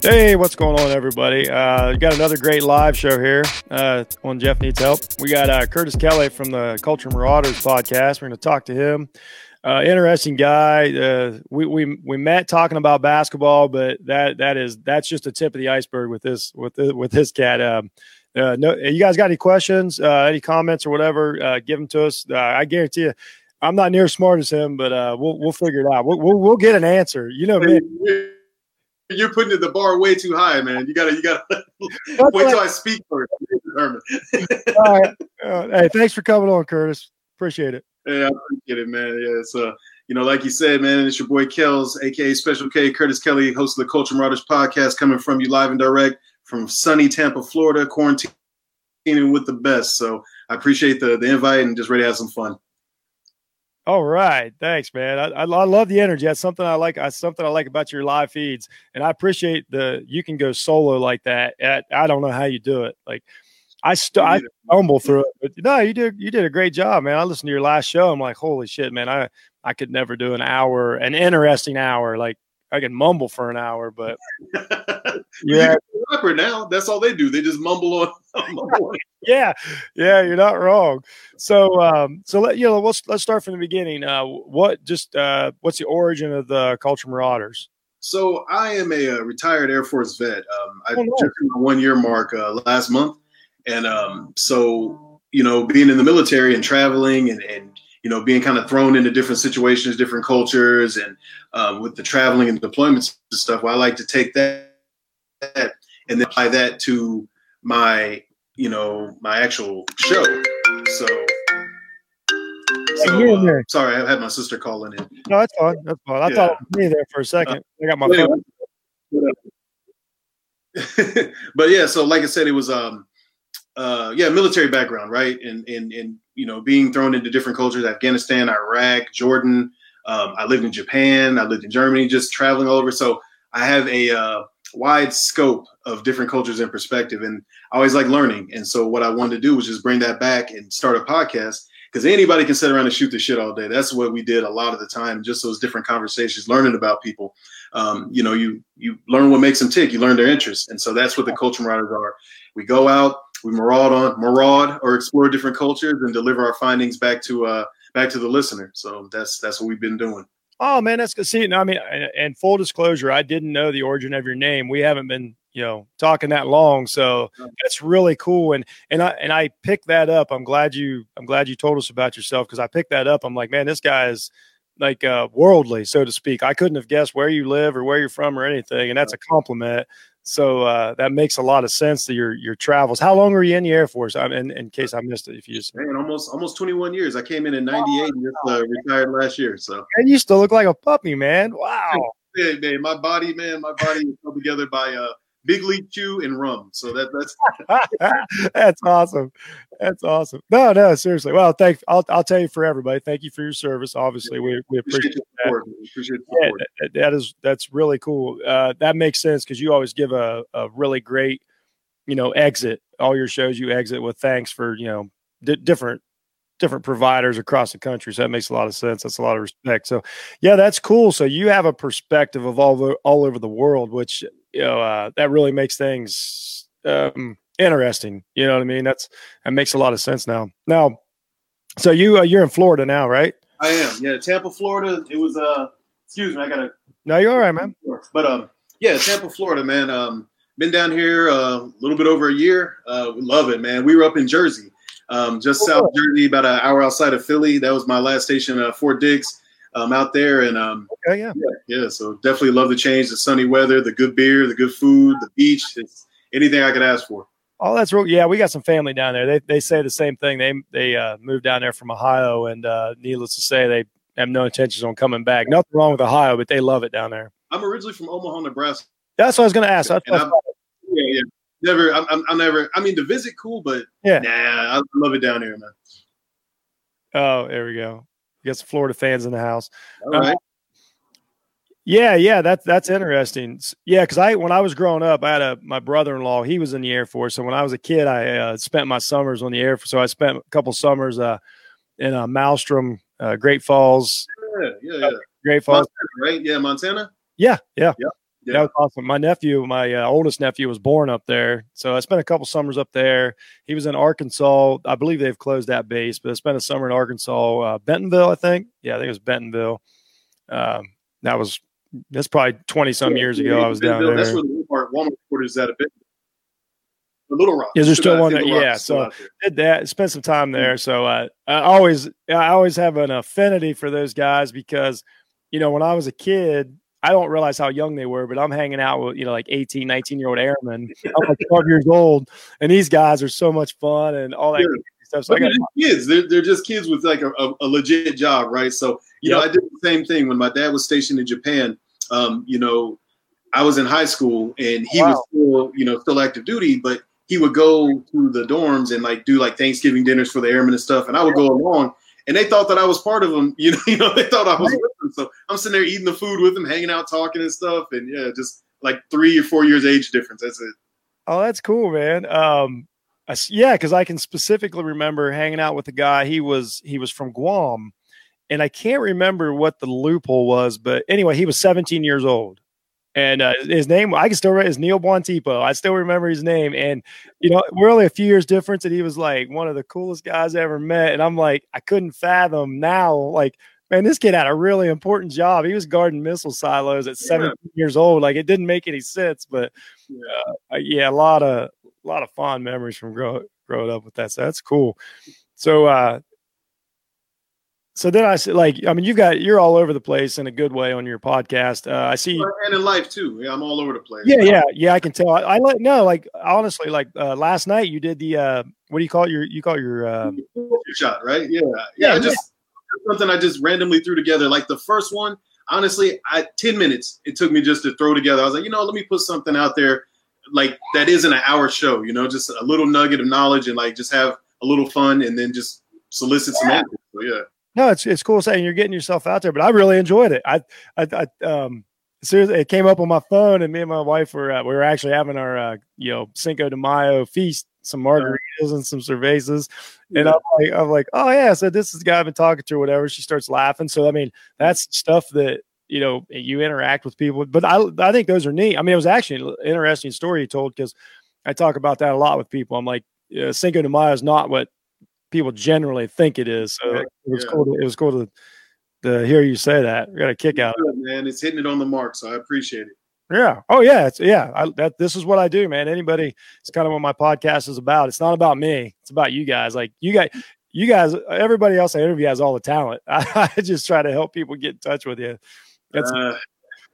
Hey, what's going on, everybody? Uh, got another great live show here uh, on Jeff Needs Help. We got uh, Curtis Kelly from the Culture Marauders podcast. We're going to talk to him. Uh, interesting guy. Uh, we, we we met talking about basketball, but that that is that's just the tip of the iceberg with this with with this cat. Um, uh, no, you guys got any questions, uh, any comments or whatever? Uh, give them to us. Uh, I guarantee you, I'm not near as smart as him, but uh, we'll we'll figure it out. We'll, we'll, we'll get an answer. You know me. You're putting the bar way too high, man. You gotta you gotta wait till I speak first. All right. Uh, hey, thanks for coming on, Curtis. Appreciate it. Yeah, I appreciate it, man. Yeah, it's uh, you know, like you said, man, it's your boy Kells, aka Special K, Curtis Kelly, host of the Culture Marauders podcast, coming from you live and direct from sunny Tampa, Florida, quarantining with the best. So I appreciate the the invite and just ready to have some fun. All right, thanks, man. I, I, I, love the energy. That's something I like. That's something I like about your live feeds, and I appreciate the you can go solo like that. At, I don't know how you do it. Like I st- I stumble through it, but no, you did you did a great job, man. I listened to your last show. I'm like, holy shit, man. I I could never do an hour, an interesting hour. Like I can mumble for an hour, but yeah, rapper now. That's all they do. They just mumble on. yeah, yeah, you're not wrong. So, um, so let you know. Let's let's start from the beginning. Uh, what just uh, what's the origin of the Culture Marauders? So I am a, a retired Air Force vet. Um, I oh, nice. took my one year mark uh, last month, and um, so you know, being in the military and traveling and and you know, being kind of thrown into different situations, different cultures, and um, with the traveling and deployments and stuff. Well, I like to take that, that and then apply that to my, you know, my actual show. So, so uh, sorry, I had my sister calling in. No, that's fine. That's fine. I yeah. thought it me there for a second. Uh, I got my phone. but yeah, so like I said, it was um uh, yeah, military background, right? And and and you know, being thrown into different cultures, Afghanistan, Iraq, Jordan. Um, I lived in Japan. I lived in Germany, just traveling all over. So I have a uh, wide scope of different cultures and perspective, and I always like learning. And so what I wanted to do was just bring that back and start a podcast because anybody can sit around and shoot the shit all day. That's what we did a lot of the time. Just those different conversations, learning about people. Um, you know, you you learn what makes them tick. You learn their interests, and so that's what the culture marauders are. We go out we maraud on maraud or explore different cultures and deliver our findings back to uh back to the listener. So that's that's what we've been doing. Oh man, that's good. See, no, I mean, and full disclosure, I didn't know the origin of your name. We haven't been, you know, talking that long, so that's really cool. And and I and I picked that up. I'm glad you I'm glad you told us about yourself because I picked that up. I'm like, man, this guy is like uh, worldly, so to speak. I couldn't have guessed where you live or where you're from or anything, and that's a compliment. So uh, that makes a lot of sense to your your travels. How long were you in the Air Force? I in, in case I missed it, if you just man, almost almost 21 years. I came in in '98 oh, and just uh, retired last year. So and you still look like a puppy, man. Wow. Yeah, man, my body, man, my body is put together by uh, Big League Chew and rum. So that that's that's awesome. That's awesome. No, no, seriously. Well, thank. I'll I'll tell you for everybody. Thank you for your service. Obviously, we we appreciate, appreciate that. Appreciate yeah, that, that is that's really cool. Uh, that makes sense because you always give a a really great, you know, exit. All your shows you exit with thanks for you know di- different different providers across the country. So that makes a lot of sense. That's a lot of respect. So yeah, that's cool. So you have a perspective of all the all over the world, which you know uh, that really makes things um, interesting. You know what I mean? That's that makes a lot of sense now. Now, so you uh, you're in Florida now, right? I am. Yeah, Tampa, Florida. It was uh, excuse me, I gotta. No, you're all right, man. But um, yeah, Tampa, Florida, man. Um, been down here uh, a little bit over a year. Uh, we love it, man. We were up in Jersey, um, just oh, south Jersey, about an hour outside of Philly. That was my last station, uh, Fort Dix um, out there. And um, okay, yeah. yeah, yeah. So definitely love the change, the sunny weather, the good beer, the good food, the beach. It's anything I could ask for. Oh, that's real. Yeah, we got some family down there. They they say the same thing. They they uh, moved down there from Ohio, and uh, needless to say, they have no intentions on coming back. Nothing wrong with Ohio, but they love it down there. I'm originally from Omaha, Nebraska. That's what I was going to ask. yeah, yeah. Never. I'm, I'm, I'm, never. I mean, to visit, cool, but yeah, nah, I love it down here, man. Oh, there we go. You got some Florida fans in the house. All right. Uh, yeah, yeah, that's that's interesting. Yeah, because I when I was growing up, I had a my brother in law. He was in the Air Force, so when I was a kid, I uh, spent my summers on the Air Force. So I spent a couple summers uh, in uh, Malmstrom, uh, Great Falls. Yeah, yeah, yeah. Great Falls, Montana, right? Yeah, Montana. Yeah, yeah, yeah. Yeah. That was awesome. My nephew, my uh, oldest nephew, was born up there, so I spent a couple summers up there. He was in Arkansas. I believe they've closed that base, but I spent a summer in Arkansas, uh, Bentonville, I think. Yeah, I think it was Bentonville. Um, that was that's probably twenty some yeah, years ago. I was down there. That's where the Walmart, Walmart quarters at a bit. The Little Rock. Is there still one? Yeah. So did that. Spent some time there. Mm-hmm. So uh, I always, I always have an affinity for those guys because, you know, when I was a kid, I don't realize how young they were, but I'm hanging out with, you know, like 18, 19 year old airmen. I'm like 12 years old, and these guys are so much fun and all that yeah. stuff. So I got kids. They're, they're just kids with like a, a, a legit job, right? So, you yep. know, I did the same thing when my dad was stationed in Japan. Um, you know, I was in high school and he wow. was still, you know, still active duty, but he would go to the dorms and like do like Thanksgiving dinners for the airmen and stuff. And I would go along and they thought that I was part of them. You know, you know, they thought I was with them. So I'm sitting there eating the food with them, hanging out, talking and stuff. And yeah, just like three or four years age difference. That's it. Oh, that's cool, man. Um, I, yeah, because I can specifically remember hanging out with a guy. He was he was from Guam, and I can't remember what the loophole was, but anyway, he was 17 years old. And uh, his name, I can still remember, is Neil Buontipo. I still remember his name. And, you know, we're only a few years difference. And he was like one of the coolest guys I ever met. And I'm like, I couldn't fathom now, like, man, this kid had a really important job. He was guarding missile silos at 17 yeah. years old. Like, it didn't make any sense. But uh, yeah, a lot of, a lot of fond memories from grow, growing up with that. So that's cool. So, uh, so then I said, like, I mean, you've got you're all over the place in a good way on your podcast. Uh, I see, and in life too. Yeah, I'm all over the place. Yeah, yeah, yeah. I can tell. I, I like no, like honestly, like uh, last night you did the uh, what do you call it? your you call it your uh, shot, right? Yeah, yeah. yeah just yeah. something I just randomly threw together. Like the first one, honestly, I ten minutes it took me just to throw together. I was like, you know, let me put something out there like that isn't an hour show. You know, just a little nugget of knowledge and like just have a little fun and then just solicit some answers. So yeah no, it's it's cool saying you're getting yourself out there, but I really enjoyed it. I I, I um as it came up on my phone, and me and my wife were uh, we were actually having our uh, you know Cinco de Mayo feast, some margaritas and some cervezas, and yeah. I'm like I'm like oh yeah, so this is the guy I've been talking to, or whatever. She starts laughing. So I mean that's stuff that you know you interact with people, but I I think those are neat. I mean it was actually an interesting story you told because I talk about that a lot with people. I'm like uh, Cinco de Mayo is not what people generally think it is. So yeah, it was yeah. cool. To, it was cool to, to hear you say that. We got a kick out. Good, man, it's hitting it on the mark, so I appreciate it. Yeah. Oh yeah. It's yeah. I, that this is what I do, man. Anybody. It's kind of what my podcast is about. It's not about me. It's about you guys. Like you guys. You guys. Everybody else I interview has all the talent. I, I just try to help people get in touch with you. That's. Uh,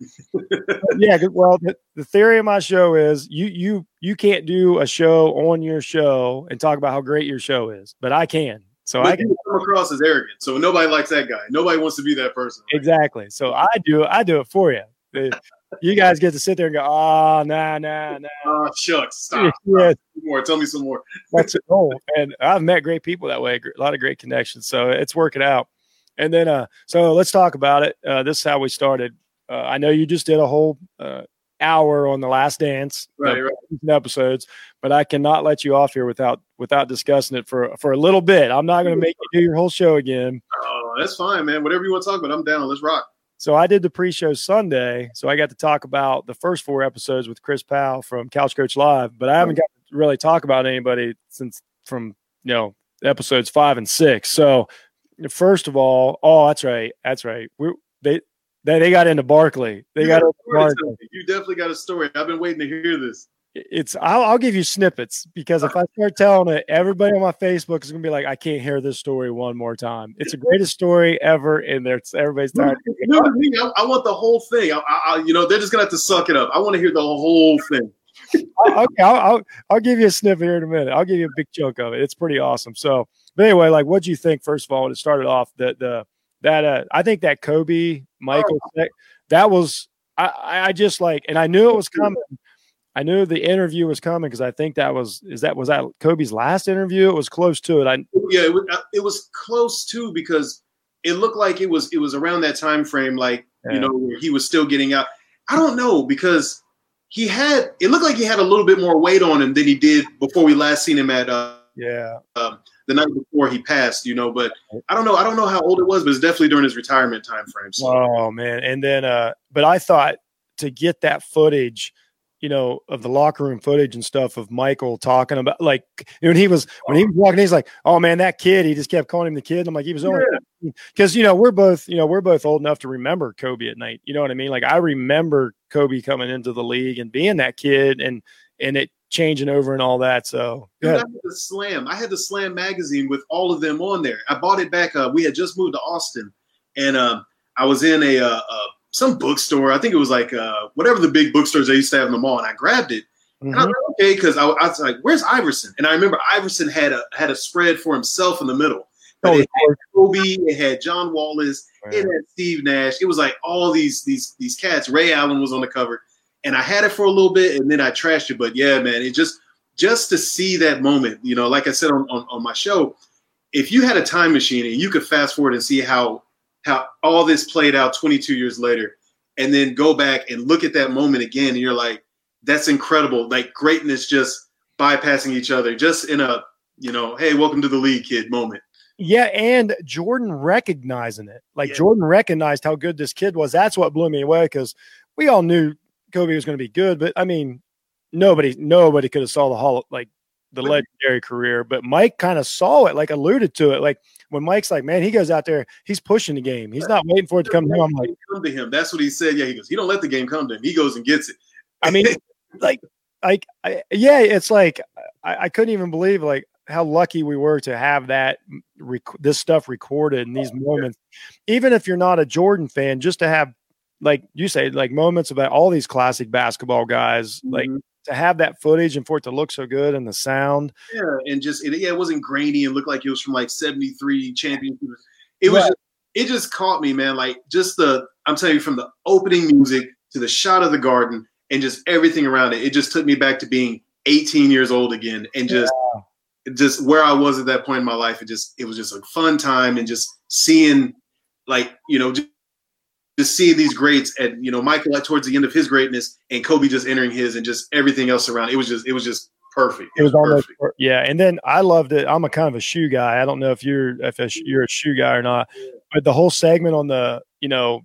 yeah, well, the, the, theory of my show is you you you can't do a show on your show and talk about how great your show is, but I can. So but I can come across as arrogant. So nobody likes that guy. Nobody wants to be that person. Right? Exactly. So I do I do it for you. You guys get to sit there and go, oh, nah, nah, nah. Oh, shucks. Stop. yeah. more. Tell me some more. That's it. Oh, and I've met great people that way. A lot of great connections. So it's working out. And then, uh, so let's talk about it. Uh, this is how we started. Uh, I know you just did a whole uh, hour on the Last Dance right, right. episodes, but I cannot let you off here without without discussing it for for a little bit. I'm not going to make you do your whole show again. Oh, that's fine, man. Whatever you want to talk about, I'm down. Let's rock. So I did the pre-show Sunday, so I got to talk about the first four episodes with Chris Powell from Couch Coach Live, but I haven't got to really talk about anybody since from you know episodes five and six. So first of all, oh, that's right, that's right. We they they, they got into Barkley. They you got, got Barkley. You definitely got a story. I've been waiting to hear this. It's I'll, I'll give you snippets because if I start telling it, everybody on my Facebook is gonna be like, I can't hear this story one more time. It's the greatest story ever, and there's everybody's tired. You know I, I, want the whole thing. I, I, you know, they're just gonna have to suck it up. I want to hear the whole thing. okay, I'll, I'll, I'll give you a snippet here in a minute. I'll give you a big chunk of it. It's pretty awesome. So, but anyway, like, what do you think? First of all, when it started off, the the that uh, I think that Kobe Michael oh. that was I, I just like and I knew it was coming. I knew the interview was coming because I think that was is that was that Kobe's last interview. It was close to it. I yeah, it was, uh, it was close too because it looked like it was it was around that time frame, like yeah. you know, where he was still getting out. I don't know because he had it looked like he had a little bit more weight on him than he did before we last seen him at uh, yeah um, the night before he passed, you know. But I don't know. I don't know how old it was, but it's definitely during his retirement time frame. So. Oh man! And then, uh, but I thought to get that footage you know, of the locker room footage and stuff of Michael talking about like when he was when he was walking, he's like, "Oh man, that kid." He just kept calling him the kid. And I'm like, he was only because yeah. you know we're both you know we're both old enough to remember Kobe at night. You know what I mean? Like I remember Kobe coming into the league and being that kid and and it changing over and all that. So Dude, I had the Slam. I had the Slam magazine with all of them on there. I bought it back. Uh, we had just moved to Austin, and um, I was in a, uh, a some bookstore. I think it was like uh, whatever the big bookstores they used to have in the mall, and I grabbed it. Mm-hmm. And I was mm-hmm. like, okay, because I, I, was like, "Where's Iverson?" And I remember Iverson had a had a spread for himself in the middle. But oh, it had Kobe, it had John Wallace, it had Steve Nash. It was like all these these these cats. Ray Allen was on the cover, and I had it for a little bit, and then I trashed it. But yeah, man, it just just to see that moment, you know, like I said on, on, on my show, if you had a time machine and you could fast forward and see how how all this played out 22 years later, and then go back and look at that moment again, and you're like, that's incredible. Like greatness just bypassing each other, just in a you know, hey, welcome to the league, kid moment. Yeah, and Jordan recognizing it. Like yeah. Jordan recognized how good this kid was. That's what blew me away because we all knew Kobe was going to be good, but I mean, nobody nobody could have saw the hall like the legendary career. But Mike kind of saw it, like alluded to it. Like when Mike's like, man, he goes out there, he's pushing the game. He's not waiting for it to come to him. I'm like, come to him. That's what he said. Yeah, he goes, he don't let the game come to him. He goes and gets it. I mean, like, like, I, yeah, it's like I, I, couldn't even believe like how lucky we were to have that rec- this stuff recorded in these oh, moments. Even if you're not a Jordan fan, just to have like you say, like moments about all these classic basketball guys, mm-hmm. like to have that footage and for it to look so good and the sound. Yeah, and just it, yeah, it wasn't grainy and looked like it was from like '73 championship. It was. Just, it just caught me, man. Like just the I'm telling you, from the opening music to the shot of the garden and just everything around it. It just took me back to being 18 years old again and just. Yeah. Just where I was at that point in my life, it just it was just a fun time and just seeing, like you know, just, just seeing these greats and you know Michael at towards the end of his greatness and Kobe just entering his and just everything else around. It was just it was just perfect. It, it was, was almost perfect. yeah. And then I loved it. I'm a kind of a shoe guy. I don't know if you're if a, you're a shoe guy or not, but the whole segment on the you know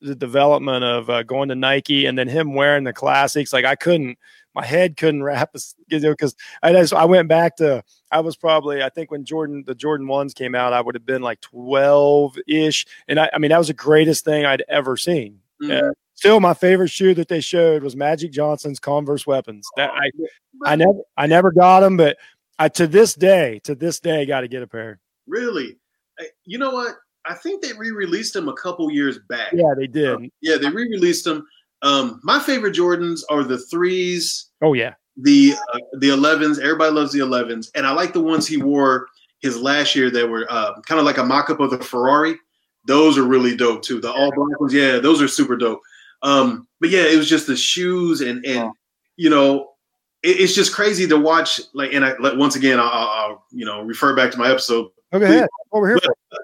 the development of uh, going to Nike and then him wearing the classics. Like I couldn't my head couldn't wrap you know because I just, I went back to I was probably I think when Jordan the Jordan ones came out I would have been like twelve ish and I, I mean that was the greatest thing I'd ever seen. Mm-hmm. Uh, still, my favorite shoe that they showed was Magic Johnson's Converse Weapons. That I I never I never got them, but I to this day to this day got to get a pair. Really, you know what? I think they re-released them a couple years back. Yeah, they did. Um, yeah, they re-released them. Um, my favorite Jordans are the threes. Oh yeah, the uh, the 11s. Everybody loves the 11s, and I like the ones he wore his last year that were uh, kind of like a mock-up of the Ferrari. Those are really dope too. The all black ones, yeah, those are super dope. Um, but yeah, it was just the shoes and and oh. you know it, it's just crazy to watch. Like, and I once again, I'll, I'll you know refer back to my episode. Okay, over here.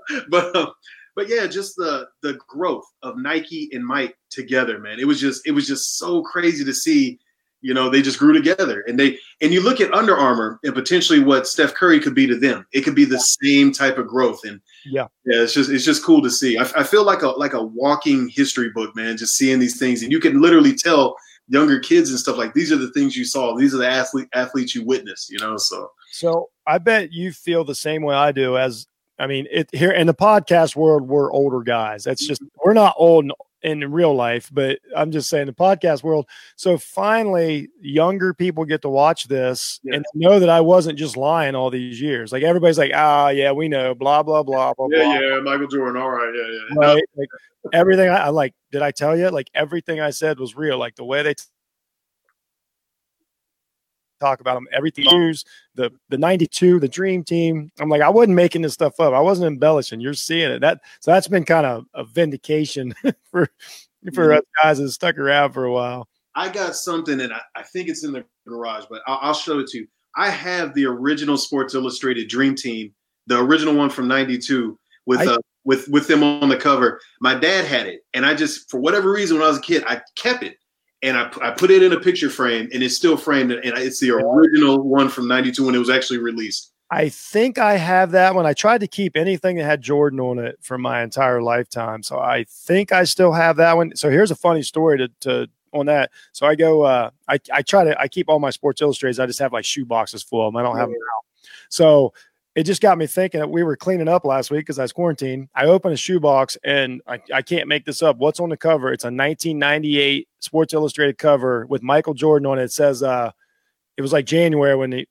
But, but um, but yeah, just the the growth of Nike and Mike together, man. It was just it was just so crazy to see. You know, they just grew together, and they and you look at Under Armour and potentially what Steph Curry could be to them. It could be the same type of growth, and yeah, yeah, it's just it's just cool to see. I, I feel like a like a walking history book, man. Just seeing these things, and you can literally tell younger kids and stuff like these are the things you saw. These are the athlete athletes you witnessed. You know, so so I bet you feel the same way I do as I mean, it here in the podcast world, we're older guys. That's just we're not old in, real life, but I'm just saying the podcast world. So finally, younger people get to watch this yeah. and know that I wasn't just lying all these years. Like everybody's like, ah, yeah, we know, blah blah blah blah. Yeah, blah. yeah, Michael Jordan. All right, yeah, yeah. Right? Like, everything I, I like. Did I tell you? Like everything I said was real. Like the way they. Talk about them. Everything news, the the '92, the Dream Team. I'm like, I wasn't making this stuff up. I wasn't embellishing. You're seeing it. That so that's been kind of a vindication for for mm-hmm. us guys that stuck around for a while. I got something, and I, I think it's in the garage, but I'll, I'll show it to you. I have the original Sports Illustrated Dream Team, the original one from '92 with I, uh, with with them on the cover. My dad had it, and I just for whatever reason when I was a kid, I kept it and I, I put it in a picture frame and it's still framed and it's the original one from 92 when it was actually released i think i have that one i tried to keep anything that had jordan on it for my entire lifetime so i think i still have that one so here's a funny story to, to on that. So I go, uh, I, I try to, I keep all my Sports Illustrateds. I just have like shoe boxes full of them. I don't have them out. So it just got me thinking that we were cleaning up last week because I was quarantined. I opened a shoebox and I, I can't make this up. What's on the cover? It's a 1998 Sports Illustrated cover with Michael Jordan on it. It says, uh, it was like January when he,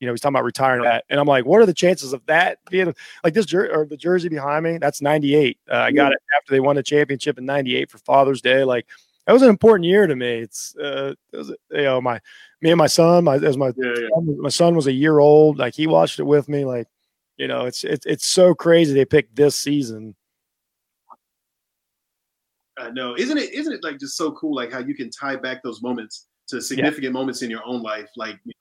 you know, he's talking about retiring that. And I'm like, what are the chances of that being like this jer- or the jersey behind me? That's 98. Uh, I got it after they won the championship in 98 for Father's Day. Like that was an important year to me. It's, uh, it was, you know, my, me and my son, my, as my, yeah, yeah. Son, my son was a year old. Like he watched it with me. Like, you know, it's, it's, it's so crazy. They picked this season. I know. Isn't it, isn't it like just so cool? Like how you can tie back those moments to significant yeah. moments in your own life. Like, you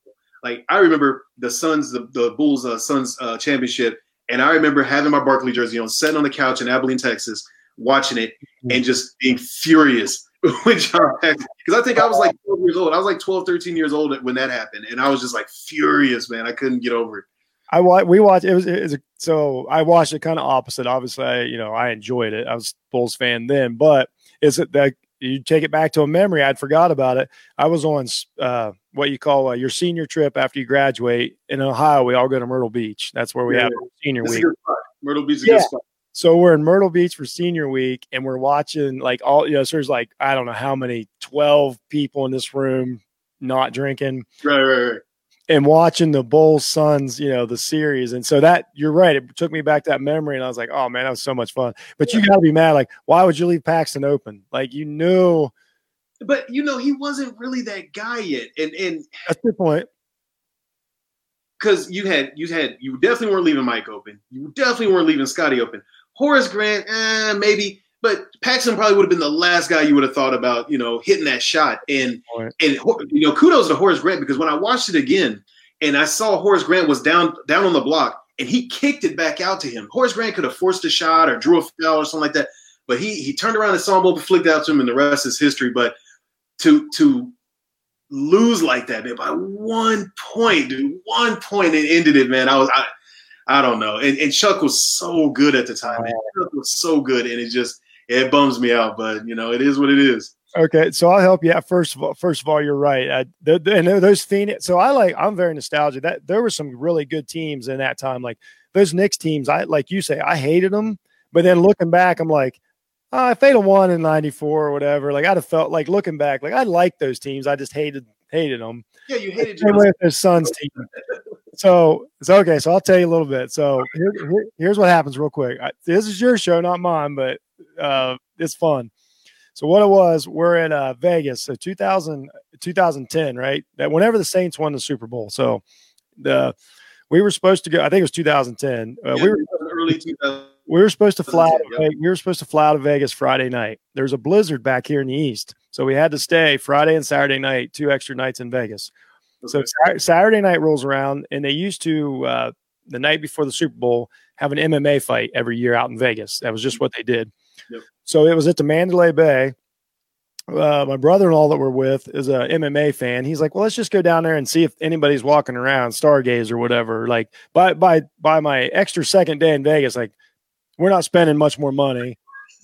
like I remember the Suns, the, the Bulls uh, Suns uh, championship, and I remember having my Barkley jersey on, sitting on the couch in Abilene, Texas, watching it, mm-hmm. and just being furious John because I think I was like 12 years old. I was like 12, 13 years old when that happened, and I was just like furious, man. I couldn't get over it. I. We watched. It was. It was a, so I watched it kind of opposite. Obviously, I, you know, I enjoyed it. I was Bulls fan then, but is it that you take it back to a memory? I'd forgot about it. I was on uh, what you call uh, your senior trip after you graduate in Ohio. We all go to Myrtle Beach. That's where we yeah, have yeah. senior week. Myrtle Beach is yeah. a good spot. So we're in Myrtle Beach for senior week, and we're watching like all you know. So there's like I don't know how many twelve people in this room not drinking, right, right, right, and watching the Bulls Suns, you know, the series. And so that you're right. It took me back to that memory, and I was like, oh man, that was so much fun. But yeah. you got to be mad. Like, why would you leave Paxton open? Like you knew but you know, he wasn't really that guy yet. And and that's the point. Because you had you had you definitely weren't leaving Mike open. You definitely weren't leaving Scottie open. Horace Grant, eh, maybe, but Paxton probably would have been the last guy you would have thought about, you know, hitting that shot. And and you know, kudos to Horace Grant because when I watched it again and I saw Horace Grant was down down on the block and he kicked it back out to him. Horace Grant could have forced a shot or drew a foul or something like that, but he he turned around and saw him open, flicked out to him, and the rest is history. But to to lose like that, man, by one point, dude, one point it ended it, man. I was I I don't know. And, and Chuck was so good at the time. Man. Chuck was so good, and it just it bums me out, but you know, it is what it is. Okay, so I'll help you out. First of all, first of all, you're right. Uh, the, the, and those Phoenix. So I like. I'm very nostalgic. That there were some really good teams in that time. Like those Knicks teams. I like you say. I hated them, but then looking back, I'm like, uh, if they'd have won in '94 or whatever, like I'd have felt like looking back, like I liked those teams. I just hated hated them. Yeah, you hated same way with their Suns team. so it's okay. So I'll tell you a little bit. So here, here, here's what happens real quick. I, this is your show, not mine, but uh, it's fun. So what it was, we're in uh, Vegas, so 2000, 2010, right? That whenever the Saints won the Super Bowl. So the we were supposed to go. I think it was 2010. Uh, yeah, we were early 2000 we were supposed to fly. Of, we were supposed to fly out of Vegas Friday night. There's a blizzard back here in the east, so we had to stay Friday and Saturday night, two extra nights in Vegas. So Saturday night rolls around, and they used to uh, the night before the Super Bowl have an MMA fight every year out in Vegas. That was just what they did. Yep. So it was at the Mandalay Bay. Uh, my brother-in-law that we're with is a MMA fan. He's like, "Well, let's just go down there and see if anybody's walking around, stargaze or whatever." Like by by by my extra second day in Vegas, like we're not spending much more money.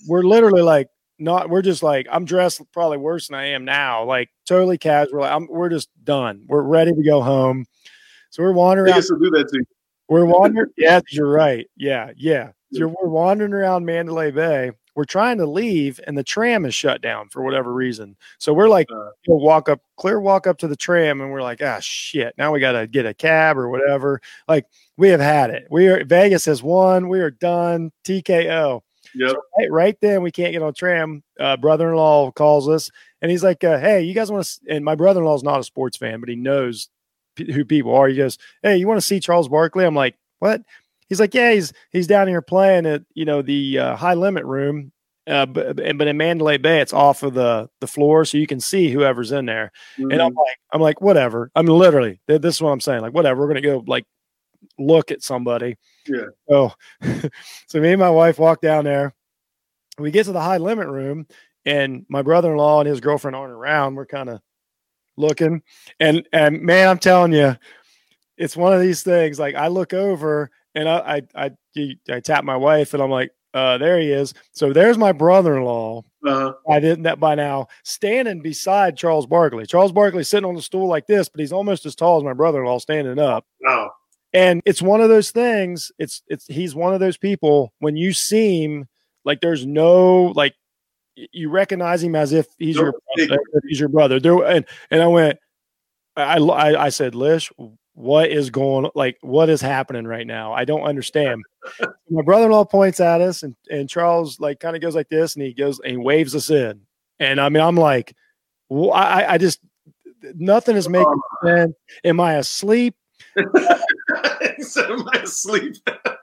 We're literally like not. We're just like I'm dressed probably worse than I am now. Like totally casual. Like, I'm, we're just done. We're ready to go home. So we're wandering. I do that too. We're wandering. yeah, you're right. Yeah, yeah. So we're wandering around Mandalay Bay. We're trying to leave, and the tram is shut down for whatever reason. So we're like, uh, we'll walk up, clear walk up to the tram, and we're like, ah, shit. Now we got to get a cab or whatever. Like we have had it. We are Vegas has won. We are done. TKO. Yep. So right, right, then we can't get on tram. Uh, brother-in-law calls us and he's like, uh, "Hey, you guys want to?" And my brother-in-law is not a sports fan, but he knows p- who people are. He goes, "Hey, you want to see Charles Barkley?" I'm like, "What?" He's like, "Yeah, he's he's down here playing at you know the uh, high limit room, uh, but but in Mandalay Bay, it's off of the the floor, so you can see whoever's in there." Mm-hmm. And I'm mm-hmm. like, I'm like, whatever. I'm literally this is what I'm saying. Like, whatever. We're gonna go like look at somebody. Yeah. So, so me and my wife walk down there. We get to the high limit room, and my brother in law and his girlfriend aren't around. We're kind of looking, and and man, I'm telling you, it's one of these things. Like I look over and I I I, I tap my wife, and I'm like, uh, there he is. So there's my brother-in-law. Uh-huh. I didn't that by now standing beside Charles Barkley. Charles Barkley sitting on the stool like this, but he's almost as tall as my brother-in-law standing up. Wow. And it's one of those things. It's it's he's one of those people when you see him, like there's no like you recognize him as if he's your brother, he's your brother. There and and I went, I I, I said, Lish, what is going like what is happening right now? I don't understand. My brother-in-law points at us and, and charles like kind of goes like this and he goes and he waves us in. And i mean i'm like well, I, I just nothing is making sense. Am i asleep so am i asleep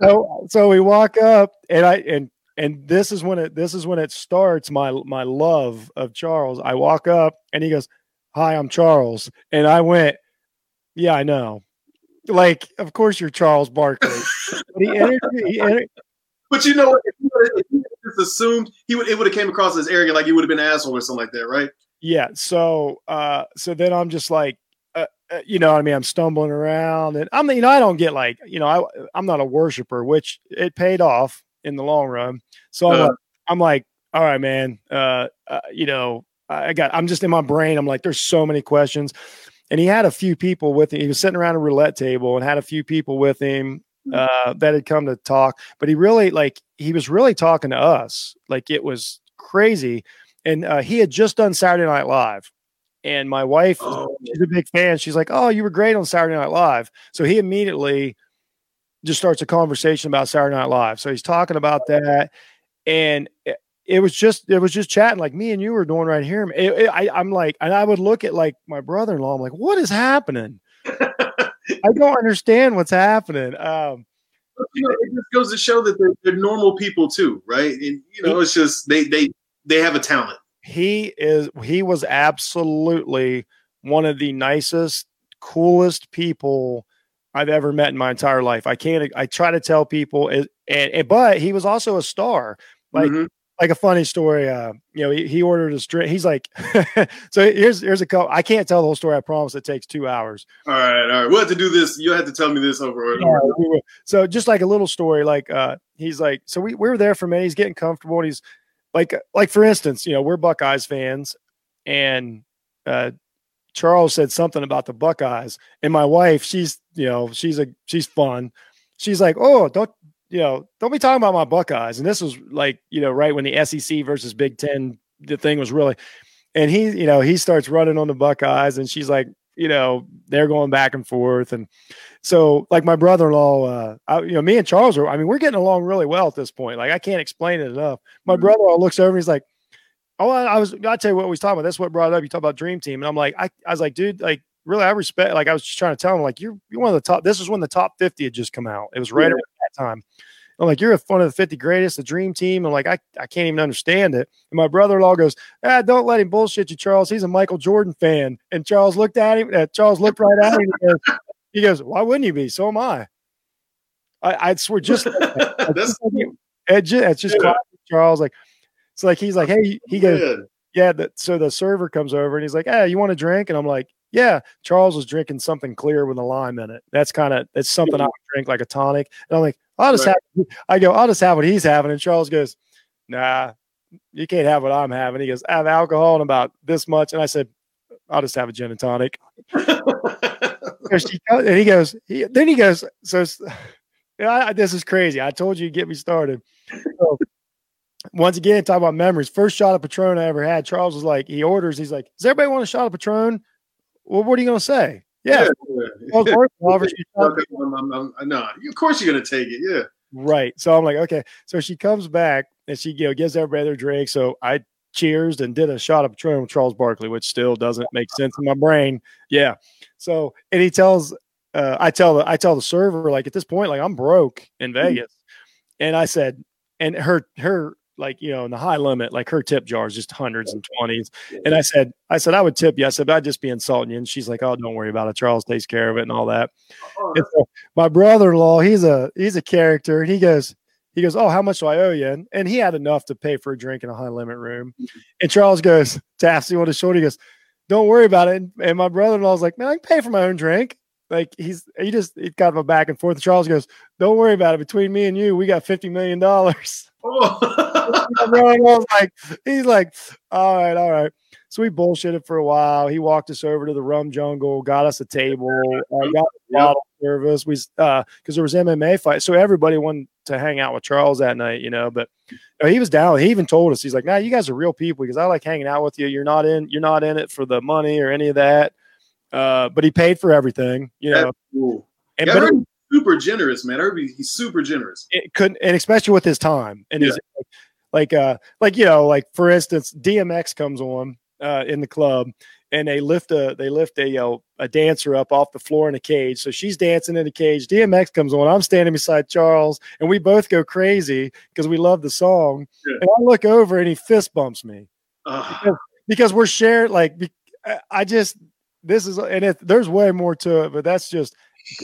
so so we walk up and i and and this is when it this is when it starts my my love of charles i walk up and he goes hi i'm charles and i went yeah, I know. Like, of course you're Charles Barkley. but entered, But you know what? If he, just assumed he would, it would have came across as arrogant, like he would have been an asshole or something like that, right? Yeah. So, uh, so then I'm just like, you know what I mean? I'm stumbling around, and I'm, you know, I don't get like, you know, I, I'm not a worshiper, which it paid off in the long run. So I'm, uh, like, I'm like, all right, man. Uh, uh, you know, I got, I'm just in my brain. I'm like, there's so many questions and he had a few people with him. He was sitting around a roulette table and had a few people with him hmm. uh, that had come to talk. But he really like he was really talking to us. Like it was crazy. And uh, he had just done Saturday Night Live. And my wife, oh. she's a big fan. She's like, "Oh, you were great on Saturday Night Live." So he immediately just starts a conversation about Saturday Night Live. So he's talking about that, and it was just it was just chatting like me and you were doing right here. It, it, I, I'm like, and I would look at like my brother-in-law. I'm like, what is happening? I don't understand what's happening. Um, you know, it just goes to show that they're, they're normal people too, right? And you know, it's just they they they have a talent. He is he was absolutely one of the nicest, coolest people I've ever met in my entire life. I can't. I try to tell people, and, and but he was also a star. Like mm-hmm like a funny story. Uh, you know, he, he ordered a drink. He's like, so here's here's a couple. I can't tell the whole story. I promise. It takes two hours. All right, all right. We'll have to do this. You'll have to tell me this over. Yeah, so just like a little story. Like, uh, he's like, so we, we were there for a minute. He's getting comfortable, and he's like, like for instance, you know, we're Buckeyes fans, and uh, Charles said something about the Buckeyes, and my wife, she's you know, she's a she's fun. She's like, oh, don't you know, don't be talking about my Buckeyes. And this was like, you know, right when the SEC versus Big Ten, the thing was really, and he, you know, he starts running on the Buckeyes and she's like, you know, they're going back and forth. And so, like, my brother in law, uh, I, you know, me and Charles are, I mean, we're getting along really well at this point. Like, I can't explain it enough. My mm-hmm. brother in law looks over and he's like, Oh, I, was, I tell you what we was talking about. That's what brought it up. You talk about Dream Team. And I'm like, I, I was like, dude, like, really, I respect, like, I was just trying to tell him, like, you're, you're one of the top, this is when the top 50 had just come out. It was right yeah. around that time. I'm like, you're one of the 50 greatest, the dream team. I'm like, I, I can't even understand it. And my brother-in-law goes, ah, don't let him bullshit you, Charles. He's a Michael Jordan fan. And Charles looked at him. Uh, Charles looked right at him. He goes, he goes, why wouldn't you be? So am I. I, I swear, just like that. That's it's just, it's just yeah. Charles. Like, it's like he's like, hey, he goes, yeah. The, so the server comes over and he's like, hey, you want a drink? And I'm like, yeah. Charles was drinking something clear with a lime in it. That's kind of that's something I mm-hmm. would drink like a tonic. And I'm like, I'll just right. have. I go, I'll just have what he's having. And Charles goes, Nah, you can't have what I'm having. He goes, I have alcohol and about this much. And I said, I'll just have a gin and tonic. and he goes, he, then he goes, so yeah, this is crazy. I told you to get me started. So, once again, talk about memories. First shot of Patron I ever had. Charles was like, he orders. He's like, "Does everybody want a shot of Patron?" Well, what are you going to say? Yeah. yeah, Well, no, of course you're gonna take it. Yeah. Right. So I'm like, okay. So she comes back and she you know gives everybody their drink. So I cheers and did a shot of Patron with Charles Barkley, which still doesn't make sense in my brain. Yeah. So and he tells uh, I tell the I tell the server like at this point like I'm broke in hmm. Vegas, and I said and her her like you know in the high limit like her tip jar is just hundreds and twenties and i said i said i would tip you i said i'd just be insulting you and she's like oh don't worry about it charles takes care of it and all that uh-huh. and so my brother-in-law he's a he's a character and he goes he goes oh how much do i owe you and, and he had enough to pay for a drink in a high limit room mm-hmm. and charles goes taps him on shoulder he goes don't worry about it and, and my brother-in-law's like man i can pay for my own drink like he's he just kind of a back and forth. Charles goes, "Don't worry about it. Between me and you, we got fifty million dollars." Oh. was like, he's like, all right, all right. So we bullshitted for a while. He walked us over to the rum jungle, got us a table, uh, got a bottle service. We uh because there was MMA fight, so everybody wanted to hang out with Charles that night, you know. But you know, he was down. He even told us, he's like, "Nah, you guys are real people because I like hanging out with you. You're not in, you're not in it for the money or any of that." Uh, but he paid for everything, you know. Cool. And yeah, but super generous, man. Herbie, he's super generous. It couldn't, and especially with his time and yeah. his like, uh, like you know, like for instance, DMX comes on uh, in the club, and they lift a they lift a you know, a dancer up off the floor in a cage. So she's dancing in a cage. DMX comes on. I'm standing beside Charles, and we both go crazy because we love the song. Yeah. And I look over, and he fist bumps me uh. because, because, we're shared. Like I just this is, and it, there's way more to it, but that's just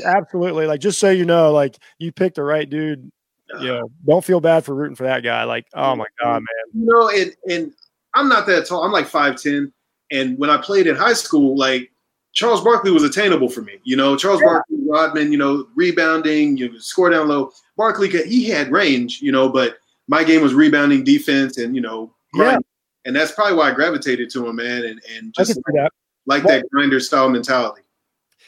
absolutely like just so you know, like you picked the right dude. Yeah, don't feel bad for rooting for that guy. Like, oh my mm-hmm. god, man. You know, and and I'm not that tall. I'm like 5'10. And when I played in high school, like Charles Barkley was attainable for me. You know, Charles yeah. Barkley, Rodman, you know, rebounding, you know, score down low. Barkley, he had range, you know, but my game was rebounding, defense, and, you know, grind. yeah. And that's probably why I gravitated to him, man. And, and just like that. like that grinder style mentality.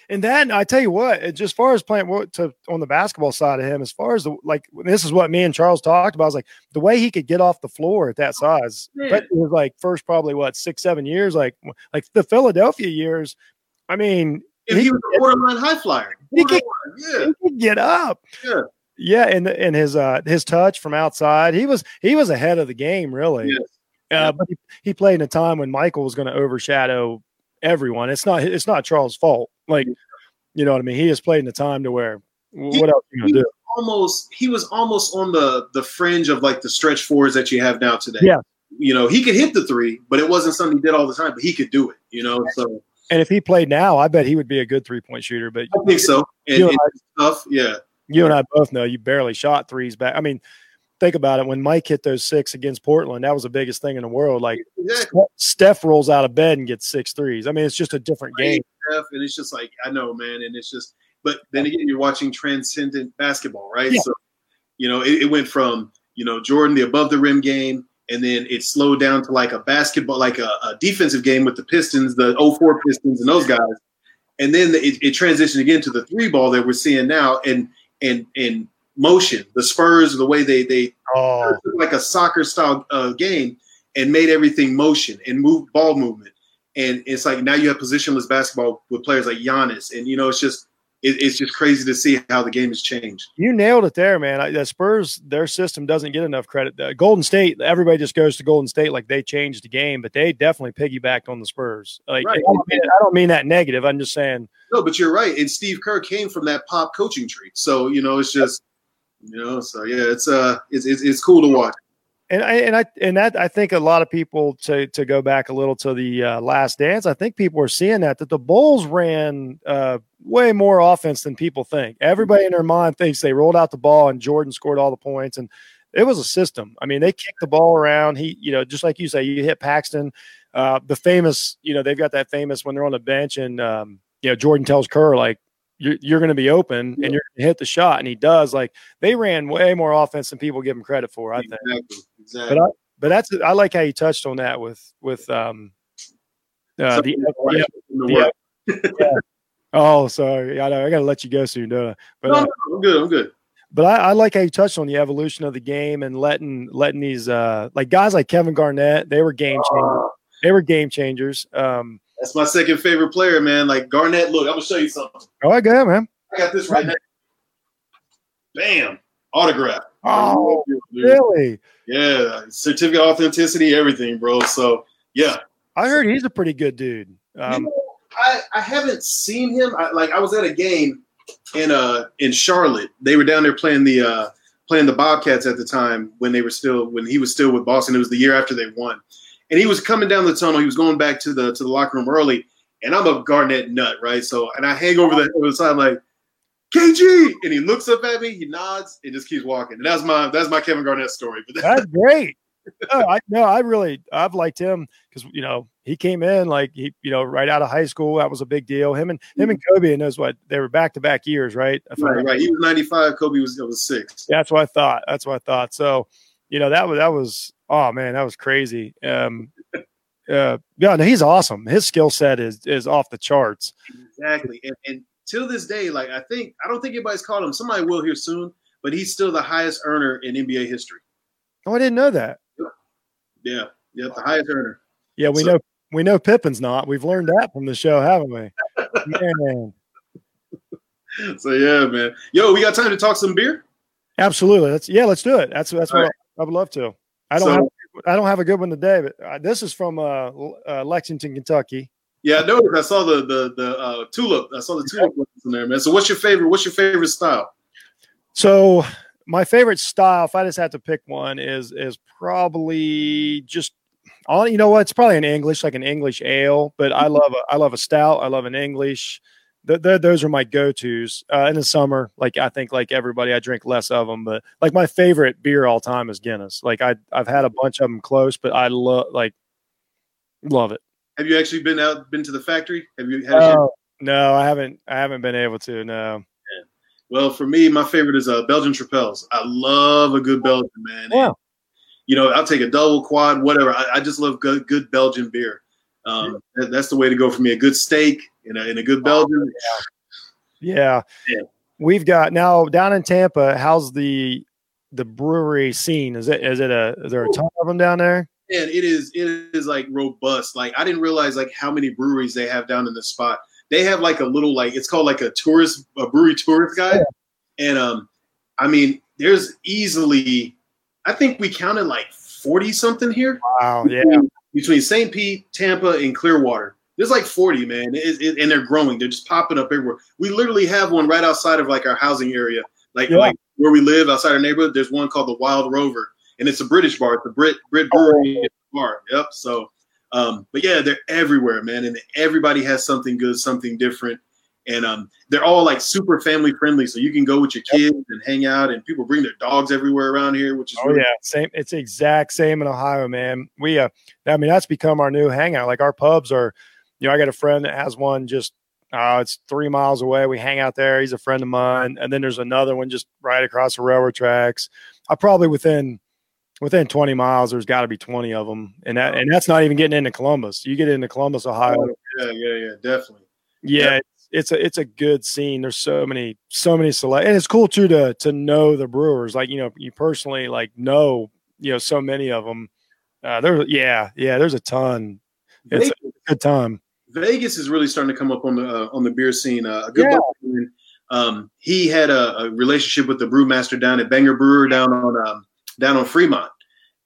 And then I tell you what, just as far as playing what to on the basketball side of him, as far as the like, this is what me and Charles talked about. I was like, the way he could get off the floor at that size, but it was like first probably what six, seven years, like like the Philadelphia years. I mean, he, he was a borderline high flyer. He could, yeah. he could get up. Yeah. Yeah, and and his uh his touch from outside, he was he was ahead of the game, really. Yes. Uh, but he, he played in a time when Michael was going to overshadow everyone. It's not it's not Charles' fault. Like, you know what I mean? He has played in a time to where what he, else you gonna do? Almost he was almost on the the fringe of like the stretch fours that you have now today. Yeah. You know, he could hit the three, but it wasn't something he did all the time, but he could do it, you know. So and if he played now, I bet he would be a good three point shooter. But I think so. And, and I, tough, yeah. You and I both know you barely shot threes back. I mean, think about it. When Mike hit those six against Portland, that was the biggest thing in the world. Like exactly. Steph rolls out of bed and gets six threes. I mean, it's just a different game. Steph, and it's just like I know, man, and it's just. But then again, you're watching transcendent basketball, right? Yeah. So, you know, it, it, went from you know Jordan the above the rim game, and then it slowed down to like a basketball, like a, a defensive game with the Pistons, the 04 Pistons, and those guys. And then it, it transitioned again to the three ball that we're seeing now, and and and motion. The Spurs, the way they they oh. like a soccer style uh, game and made everything motion and move ball movement. And it's like now you have positionless basketball with players like Giannis, and you know it's just it, it's just crazy to see how the game has changed. You nailed it there, man. The Spurs, their system doesn't get enough credit. Golden State, everybody just goes to Golden State like they changed the game, but they definitely piggybacked on the Spurs. Like right. I, don't mean, I don't mean that negative. I'm just saying. No, but you're right. And Steve Kerr came from that pop coaching tree, so you know it's just you know, so yeah, it's uh, it's it's, it's cool to watch. And I and I and that I think a lot of people to to go back a little to the uh, last dance. I think people are seeing that that the Bulls ran uh, way more offense than people think. Everybody in their mind thinks they rolled out the ball and Jordan scored all the points, and it was a system. I mean, they kicked the ball around. He, you know, just like you say, you hit Paxton. Uh, the famous, you know, they've got that famous when they're on the bench and um, you know Jordan tells Kerr like you're, you're going to be open and you're going to hit the shot. And he does. Like they ran way more offense than people give him credit for. I think. Exactly. exactly. But, I, but that's I like how you touched on that with with um uh, the, yeah, yeah, yeah. Oh, sorry. I know. I got to let you go soon, don't I? But no, uh, I'm good. I'm good. But I, I, like how you touched on the evolution of the game and letting letting these uh like guys like Kevin Garnett. They were game changers. Uh, they were game changers. Um, that's my second favorite player, man. Like Garnett. Look, I'm gonna show you something. Oh, I got him, man. I got this right now. Bam, autograph. Oh, really? Yeah, certificate authenticity, everything, bro. So yeah, I heard he's a pretty good dude. Um, you know, I I haven't seen him. I, like I was at a game in uh in Charlotte. They were down there playing the uh playing the Bobcats at the time when they were still when he was still with Boston. It was the year after they won and he was coming down the tunnel. He was going back to the to the locker room early, and I'm a Garnett nut, right? So, and I hang over the, over the side like KG, and he looks up at me, he nods, and just keeps walking. And that's my that's my Kevin Garnett story. But that's great. no, I no, I really I've liked him because you know he came in like he you know right out of high school. That was a big deal. Him and him and mm-hmm. Kobe and those what they were back to back years, right? Right, right. He was ninety five. Kobe was was six. That's what I thought. That's what I thought. So you know that was that was oh man, that was crazy. Um, uh, yeah, no, he's awesome. His skill set is is off the charts. Exactly, and, and till this day, like I think I don't think anybody's called him. Somebody will here soon, but he's still the highest earner in NBA history. Oh, I didn't know that. Yeah, yeah, the highest earner. Yeah, we so, know we know Pippen's not. We've learned that from the show, haven't we? man. So yeah, man. Yo, we got time to talk some beer. Absolutely. Let's yeah, let's do it. That's that's All what. I, I, would love to. I don't so, have I don't have a good one today, but uh, this is from uh, uh, Lexington, Kentucky. Yeah, I noticed. I saw the the the uh, tulip. I saw the tulip in there, man. So, what's your favorite? What's your favorite style? So, my favorite style, if I just had to pick one, is is probably just on. You know what? It's probably an English, like an English ale. But I love a I love a stout. I love an English th- th- those are my go-to's uh, in the summer. Like I think, like everybody, I drink less of them, but like my favorite beer all time is Guinness. Like I, I've had a bunch of them close, but I love like love it. Have you actually been out, been to the factory? Have you? Had uh, no, I haven't. I haven't been able to. No. Yeah. Well, for me, my favorite is uh, Belgian Tripels. I love a good Belgian man. Yeah. you know, I'll take a double, quad, whatever. I, I just love good, good Belgian beer. Um, yeah. that, that's the way to go for me. A good steak in a, in a good Belgian. Oh, yeah. yeah. yeah. We've got now down in Tampa. How's the the brewery scene? Is it is it a is there a ton of them down there? And it is it is like robust. Like I didn't realize like how many breweries they have down in the spot. They have like a little like it's called like a tourist a brewery tourist guide. Yeah. And um I mean there's easily I think we counted like 40 something here. Wow, yeah. Between St. Pete, Tampa, and Clearwater. There's like 40, man, it, it, and they're growing. They're just popping up everywhere. We literally have one right outside of like our housing area, like, yeah. like where we live outside our neighborhood. There's one called the Wild Rover, and it's a British bar. It's a Brit Brit brewery oh. bar. Yep. So, um, but yeah, they're everywhere, man, and everybody has something good, something different, and um, they're all like super family friendly. So you can go with your kids and hang out, and people bring their dogs everywhere around here, which is oh really yeah, same. It's exact same in Ohio, man. We uh, I mean that's become our new hangout. Like our pubs are you know, I got a friend that has one just uh, it's three miles away. We hang out there. He's a friend of mine. And then there's another one just right across the railroad tracks. I probably within within 20 miles, there's got to be 20 of them. And that and that's not even getting into Columbus. You get into Columbus, Ohio. Oh, yeah, yeah, yeah, definitely. Yeah. It's, it's a it's a good scene. There's so many so many select, and it's cool too to to know the brewers. Like you know, you personally like know you know so many of them. Uh, there, yeah, yeah. There's a ton. It's a good time. Vegas is really starting to come up on the uh, on the beer scene. Uh, a good yeah. um, he had a, a, relationship with the brewmaster down at Banger Brewer down on um, down on Fremont,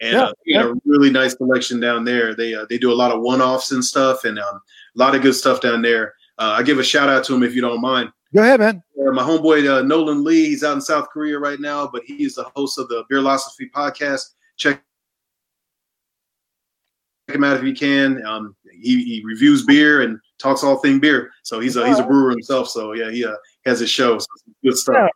and yeah, uh, yeah. a really nice selection down there. They uh, they do a lot of one offs and stuff, and um, a lot of good stuff down there. Uh, I give a shout out to him if you don't mind. Go ahead, man. Uh, my homeboy Nolan Lee, he's out in South Korea right now, but he is the host of the Beerlosophy podcast. Check him out if you can. Um, he, he reviews beer and talks all thing beer. So he's a he's a brewer himself. So yeah, he uh, has his show. So good stuff. Yeah.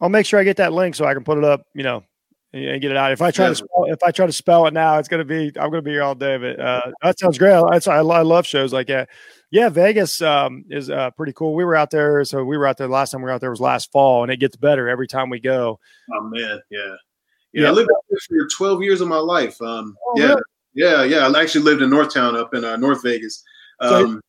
I'll make sure I get that link so I can put it up. You know, and get it out. If I try to spell, if I try to spell it now, it's gonna be I'm gonna be here all day. But uh, that sounds great. I, I love shows like that. Yeah, Vegas um, is uh, pretty cool. We were out there, so we were out there. Last time we were out there was last fall, and it gets better every time we go. Oh man, yeah, yeah. yeah. I lived out there for 12 years of my life. Um, oh, yeah, really? Yeah, yeah. I actually lived in Northtown up in uh, North Vegas. Um,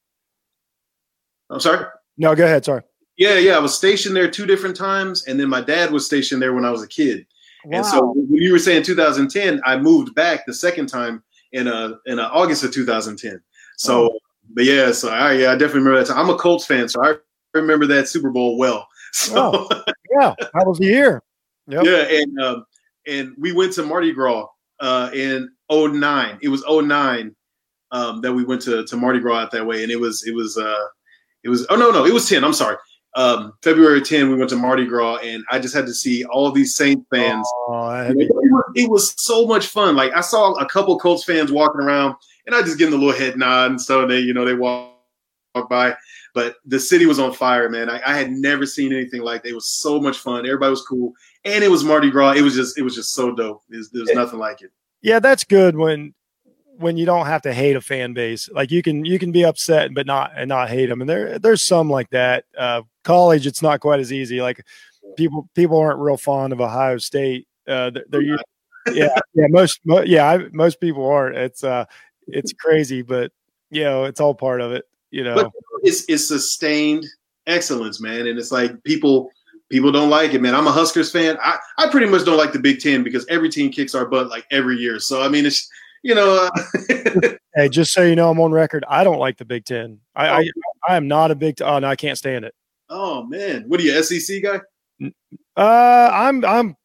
I'm sorry. No, go ahead. Sorry. Yeah, yeah. I was stationed there two different times, and then my dad was stationed there when I was a kid. Wow. And so when you were saying 2010, I moved back the second time in uh in uh, August of 2010. So, oh. but yeah, so I yeah, I definitely remember that. Time. I'm a Colts fan, so I remember that Super Bowl well. So oh, yeah, that was the year. Yep. Yeah, and um, and we went to Mardi Gras uh, in 09. It was 09 um, that we went to, to Mardi Gras out that way. And it was, it was, uh, it was, oh no, no, it was 10. I'm sorry. Um, February 10, we went to Mardi Gras and I just had to see all these Saint fans. Oh, it, was, it, was, so much fun. Like I saw a couple Colts fans walking around and I just give them a little head nod and so they, you know, they walk, walk by. But the city was on fire, man. I, I had never seen anything like that. It was so much fun. Everybody was cool and it was Mardi Gras. It was just it was just so dope. There's, there's nothing like it. Yeah, that's good when when you don't have to hate a fan base. Like you can you can be upset but not and not hate them. And there there's some like that. Uh, college, it's not quite as easy. Like people people aren't real fond of Ohio State. Uh, they're, they're yeah, yeah, most, mo- yeah, I, most people aren't. It's uh, it's crazy, but you know, it's all part of it. You know, but it's it's sustained excellence, man, and it's like people people don't like it, man. I'm a Huskers fan. I I pretty much don't like the Big Ten because every team kicks our butt like every year. So I mean, it's you know. Uh, hey, just so you know, I'm on record. I don't like the Big Ten. I I, I am not a big. Oh no, I can't stand it. Oh man, what are you SEC guy? Uh, I'm I'm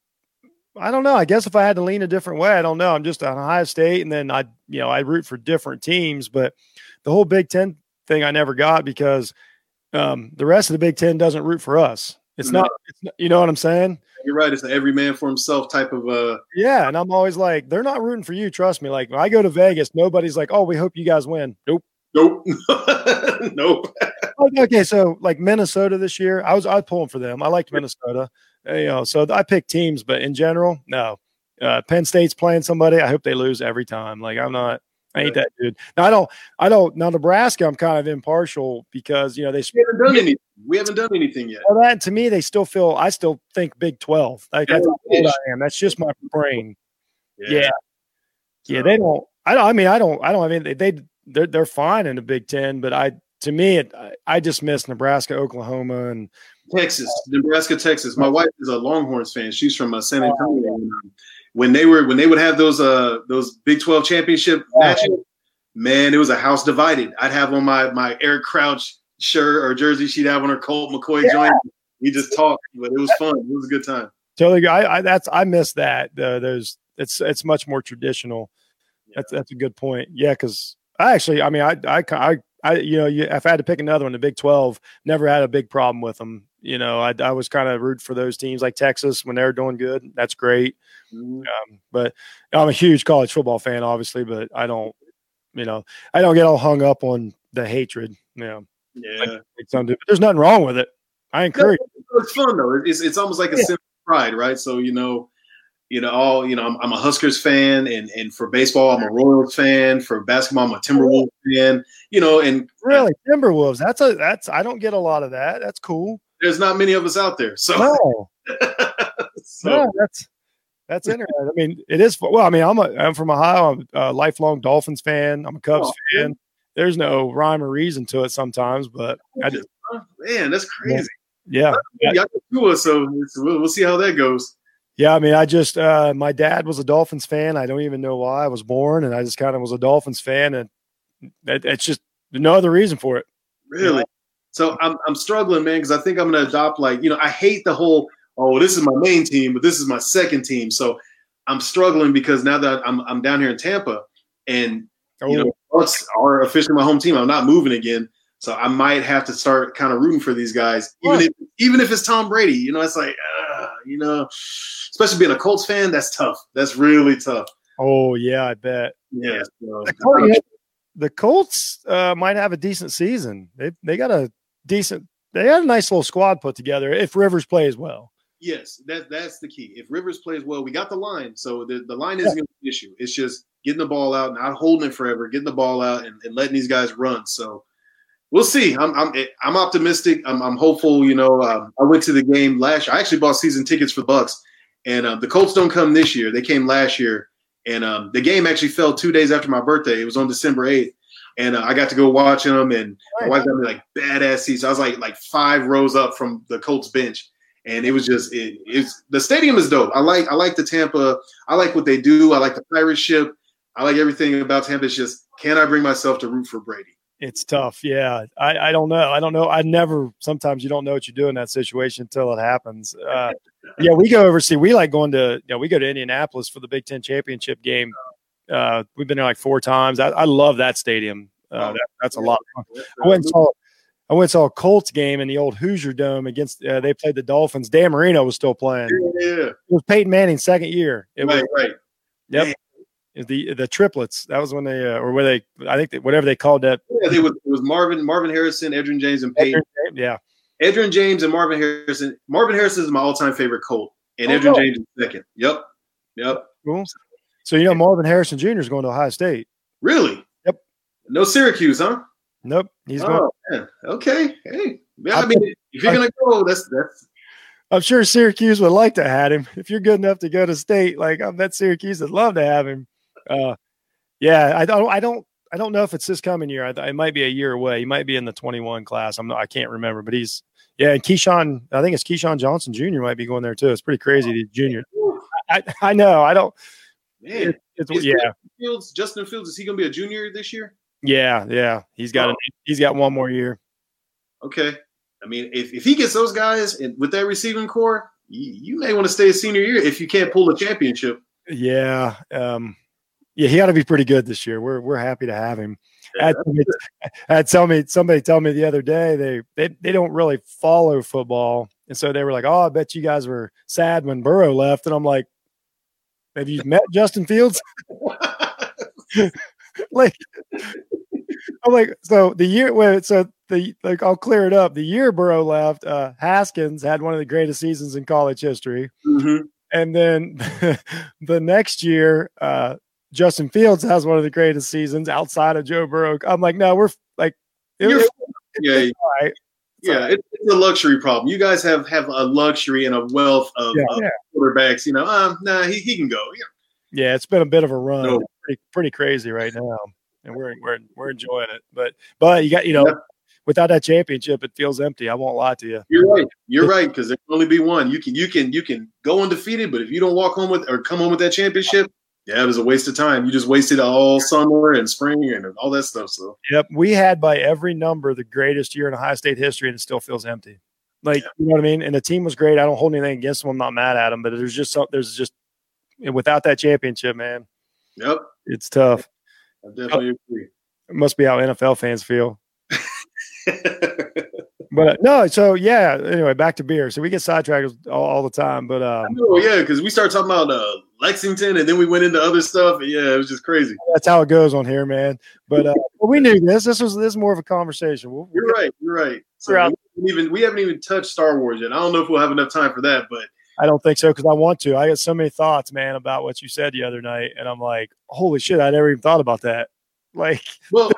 I don't know. I guess if I had to lean a different way, I don't know. I'm just on Ohio State, and then I, you know, I root for different teams. But the whole Big Ten thing, I never got because um, the rest of the Big Ten doesn't root for us. It's no. not, it's not, you know what I'm saying? You're right. It's an every man for himself type of. uh Yeah, and I'm always like, they're not rooting for you. Trust me. Like when I go to Vegas, nobody's like, oh, we hope you guys win. Nope. Nope. nope. okay, so like Minnesota this year, I was I was pulling for them. I liked Minnesota. You know, so I pick teams, but in general, no. Uh, Penn State's playing somebody. I hope they lose every time. Like I'm not. I ain't that dude. Now I don't. I don't. Now Nebraska, I'm kind of impartial because you know they we haven't done anything. We haven't done anything yet. Well, that to me, they still feel. I still think Big Twelve. Like that's what I am. That's just my brain. Yeah. Yeah. So. yeah they don't. I don't. I mean, I don't. I don't. I mean, they they're they're fine in the Big Ten, but I to me, it, I just miss Nebraska, Oklahoma, and Texas, Nebraska, Texas. My wife is a Longhorns fan. She's from uh, San Antonio. When they were when they would have those uh those Big Twelve championship matches, man, it was a house divided. I'd have on my my Eric Crouch shirt or jersey. She'd have on her Colt McCoy yeah. joint. We just talked, but it was fun. It was a good time. Totally, I, I that's I miss that. Uh, there's it's it's much more traditional. Yeah. That's that's a good point. Yeah, because I actually, I mean, I I I I, you know, you, if I had to pick another one, the Big 12 never had a big problem with them. You know, I, I was kind of root for those teams like Texas when they're doing good. That's great. Mm-hmm. Um, but I'm a huge college football fan, obviously, but I don't, you know, I don't get all hung up on the hatred. You know, yeah. Like, but there's nothing wrong with it. I encourage. No, it's fun though. It's it's almost like a yeah. simple pride, right? So you know, you know, all you know, I'm, I'm, a Huskers fan, and and for baseball, I'm a Royals fan. For basketball, I'm a Timberwolves fan. You know, and really Timberwolves. That's a that's I don't get a lot of that. That's cool. There's not many of us out there, so no, so. no that's that's interesting. I mean, it is. Well, I mean, I'm a I'm from Ohio. I'm a lifelong Dolphins fan. I'm a Cubs oh, fan. Man. There's no rhyme or reason to it sometimes, but I just man, that's crazy. Yeah, yeah. Y'all so we'll, we'll see how that goes. Yeah, I mean, I just uh, my dad was a Dolphins fan. I don't even know why I was born, and I just kind of was a Dolphins fan, and it, it's just no other reason for it. Really? You? So I'm I'm struggling, man, because I think I'm going to adopt like you know I hate the whole oh this is my main team, but this is my second team. So I'm struggling because now that I'm I'm down here in Tampa, and oh. you know Bucs are officially my home team. I'm not moving again. So I might have to start kind of rooting for these guys, even if even if it's Tom Brady. You know, it's like, uh, you know, especially being a Colts fan, that's tough. That's really tough. Oh yeah, I bet. Yeah. So, the, Colts, the Colts uh, might have a decent season. They they got a decent. They had a nice little squad put together if Rivers plays well. Yes, that that's the key. If Rivers plays well, we got the line. So the, the line isn't yeah. an issue. It's just getting the ball out, not holding it forever, getting the ball out and, and letting these guys run. So we'll see. I'm I'm I'm optimistic. I'm, I'm hopeful. You know, um, I went to the game last. year. I actually bought season tickets for Bucs, and um, the Colts don't come this year. They came last year, and um, the game actually fell two days after my birthday. It was on December eighth, and uh, I got to go watching them. And my wife got me like badass seats. I was like like five rows up from the Colts bench. And it was just it, it's the stadium is dope. I like I like the Tampa. I like what they do. I like the pirate ship. I like everything about Tampa. It's just can I bring myself to root for Brady? It's tough. Yeah. I, I don't know. I don't know. I never, sometimes you don't know what you do in that situation until it happens. Uh, yeah, we go overseas. We like going to, you know, we go to Indianapolis for the Big Ten championship game. Uh, we've been there like four times. I, I love that stadium. Uh, oh, that, that's a lot of fun. I went and saw, I went and saw a Colts game in the old Hoosier Dome against, uh, they played the Dolphins. Dan Marino was still playing. Yeah. It was Peyton Manning's second year. It right, was, right. Yep the the triplets. That was when they uh, or where they I think they, whatever they called that. Yeah, they was, it was Marvin Marvin Harrison, Edgerrin James, and Peyton. Yeah, Edgerrin James and Marvin Harrison. Marvin Harrison is my all time favorite Colt, and oh, Edgerrin James is second. Yep, yep. Cool. So you know Marvin Harrison Jr. is going to Ohio State. Really? Yep. No Syracuse, huh? Nope. He's oh, going. Man. Okay. Hey. Yeah, I, I mean, if you're gonna go, that's that's I'm sure Syracuse would like to have him. If you're good enough to go to state, like I bet Syracuse would love to have him. Uh, yeah, I don't, I don't, I don't know if it's this coming year. I, it might be a year away. He might be in the 21 class. I'm not, I can't remember, but he's, yeah. And Keyshawn, I think it's Keyshawn Johnson Jr. might be going there too. It's pretty crazy. The junior. I, I know. I don't. Man, it, it's, yeah. Fields, Justin Fields, is he going to be a junior this year? Yeah, yeah. He's got oh. a, he's got one more year. Okay. I mean, if, if he gets those guys and with that receiving corps, you, you may want to stay a senior year if you can't pull a championship. Yeah. Um, yeah, he ought to be pretty good this year. We're we're happy to have him. Yeah, had, somebody, had tell me somebody tell me the other day they, they they don't really follow football, and so they were like, "Oh, I bet you guys were sad when Burrow left," and I'm like, "Have you met Justin Fields?" like, I'm like, so the year when so the like I'll clear it up. The year Burrow left, uh, Haskins had one of the greatest seasons in college history. Mm-hmm. And then the next year, uh, Justin Fields has one of the greatest seasons outside of Joe Burrow. I'm like, no, we're like, it, it, yeah, it's right. yeah, it's, it's, a luxury problem. You guys have have a luxury and a wealth of, yeah, of yeah. quarterbacks. You know, um, nah, he, he can go. Yeah. yeah, it's been a bit of a run. No. Pretty, pretty crazy right now, and we're we're we're enjoying it. But but you got you know. Yeah without that championship, it feels empty. I won't lie to you. You're right. You're right because there can only be one. You can you can you can go undefeated, but if you don't walk home with or come home with that championship, yeah, it was a waste of time. You just wasted all summer and spring and all that stuff. So yep, we had by every number the greatest year in Ohio State history, and it still feels empty. Like yeah. you know what I mean. And the team was great. I don't hold anything against them. I'm not mad at them, but there's just some, there's just without that championship, man. Yep, it's tough. I definitely agree. It must be how NFL fans feel. but no, so yeah. Anyway, back to beer. So we get sidetracked all, all the time. But um, oh yeah, because we start talking about uh, Lexington, and then we went into other stuff. yeah, it was just crazy. That's how it goes on here, man. But uh, well, we knew this. This was this is more of a conversation. We'll, we'll you're right. You're right. So we haven't even we haven't even touched Star Wars yet. I don't know if we'll have enough time for that, but I don't think so because I want to. I got so many thoughts, man, about what you said the other night, and I'm like, holy shit, I never even thought about that. Like, well,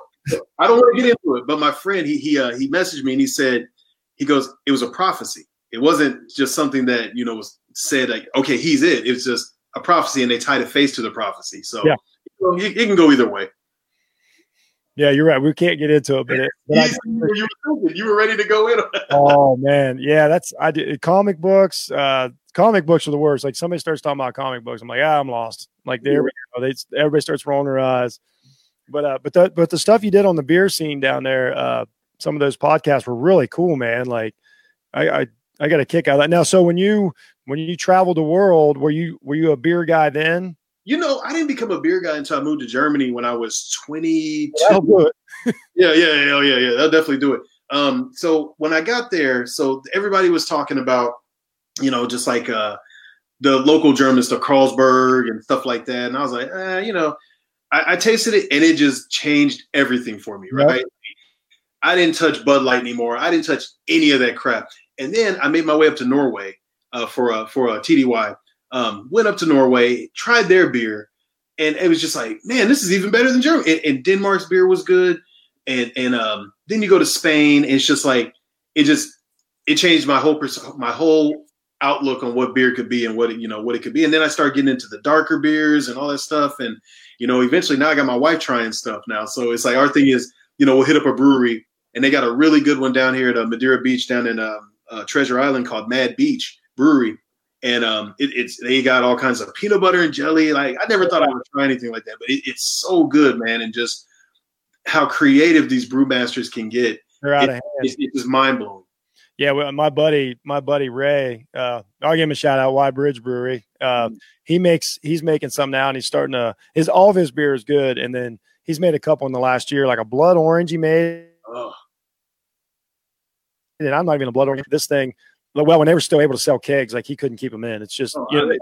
I don't want to get into it, but my friend he he uh, he messaged me and he said he goes it was a prophecy. It wasn't just something that you know was said like okay he's it. It's just a prophecy and they tied a face to the prophecy. So yeah. you know, it, it can go either way. Yeah, you're right. We can't get into it, but, it, but I, you, were, you were ready to go in. oh man, yeah, that's I did comic books. Uh, comic books are the worst. Like somebody starts talking about comic books, I'm like, ah, I'm lost. Like there we go. They everybody starts rolling their eyes. But uh, but the but the stuff you did on the beer scene down there, uh, some of those podcasts were really cool, man. Like I I, I got a kick out of that. Now, so when you when you traveled the world, were you were you a beer guy then? You know, I didn't become a beer guy until I moved to Germany when I was 22. That'll yeah, yeah, yeah, yeah, yeah. That'll definitely do it. Um, so when I got there, so everybody was talking about, you know, just like uh the local Germans, stuff, Carlsberg and stuff like that. And I was like, eh, you know, I, I, tasted it and it just changed everything for me, right? Yep. I didn't touch Bud Light anymore. I didn't touch any of that crap. And then I made my way up to Norway uh, for a for a TDY. Um, went up to Norway, tried their beer, and it was just like, man, this is even better than Germany. And, and Denmark's beer was good. And and um, then you go to Spain, and it's just like it just it changed my whole pers- my whole outlook on what beer could be and what it, you know what it could be. And then I started getting into the darker beers and all that stuff. And you know, eventually now I got my wife trying stuff now. So it's like our thing is, you know, we'll hit up a brewery and they got a really good one down here at uh, Madeira Beach down in um, uh, Treasure Island called Mad Beach Brewery. And um, it, it's they got all kinds of peanut butter and jelly. Like I never thought I would try anything like that, but it, it's so good, man. And just how creative these brewmasters can get. They're out it, of hand. It's, it's just mind blowing. Yeah, well, my buddy, my buddy Ray, uh, I'll give him a shout out. Y Bridge Brewery. Uh, mm-hmm. He makes he's making some now, and he's starting to his all of his beer is good, and then he's made a couple in the last year, like a blood orange. He made, oh. and I'm not even a blood orange. This thing, well, when they were still able to sell kegs, like he couldn't keep them in. It's just oh, you know,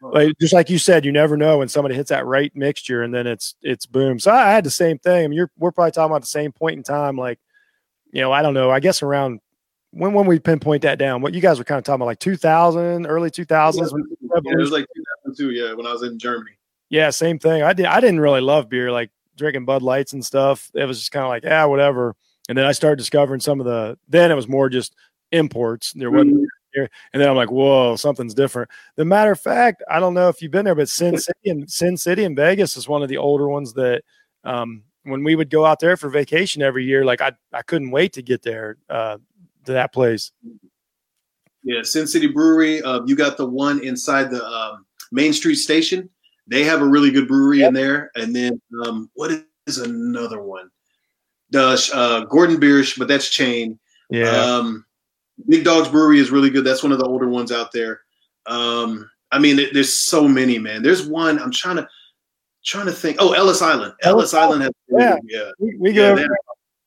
like, just like you said, you never know when somebody hits that right mixture, and then it's it's boom. So I, had the same thing. I mean, you're we're probably talking about the same point in time, like you know, I don't know. I guess around when when we pinpoint that down, what you guys were kind of talking about, like 2000, early 2000s. Yeah, yeah, it was like 2002, yeah, when I was in Germany. Yeah, same thing. I did. I didn't really love beer, like drinking Bud Lights and stuff. It was just kind of like, yeah, whatever. And then I started discovering some of the. Then it was more just imports. There wasn't mm-hmm. here, and then I'm like, whoa, something's different. The matter of fact, I don't know if you've been there, but Sin City and Sin City in Vegas is one of the older ones that um, when we would go out there for vacation every year, like I I couldn't wait to get there uh, to that place. Yeah, Sin City Brewery. Uh, you got the one inside the um, Main Street Station. They have a really good brewery yep. in there. And then um, what is another one? The uh, Gordon Biersch, but that's chain. Yeah. Um, Big Dogs Brewery is really good. That's one of the older ones out there. Um, I mean, there's so many, man. There's one I'm trying to trying to think. Oh, Ellis Island. Ellis, Ellis Island has yeah. yeah. We, we go yeah, over there.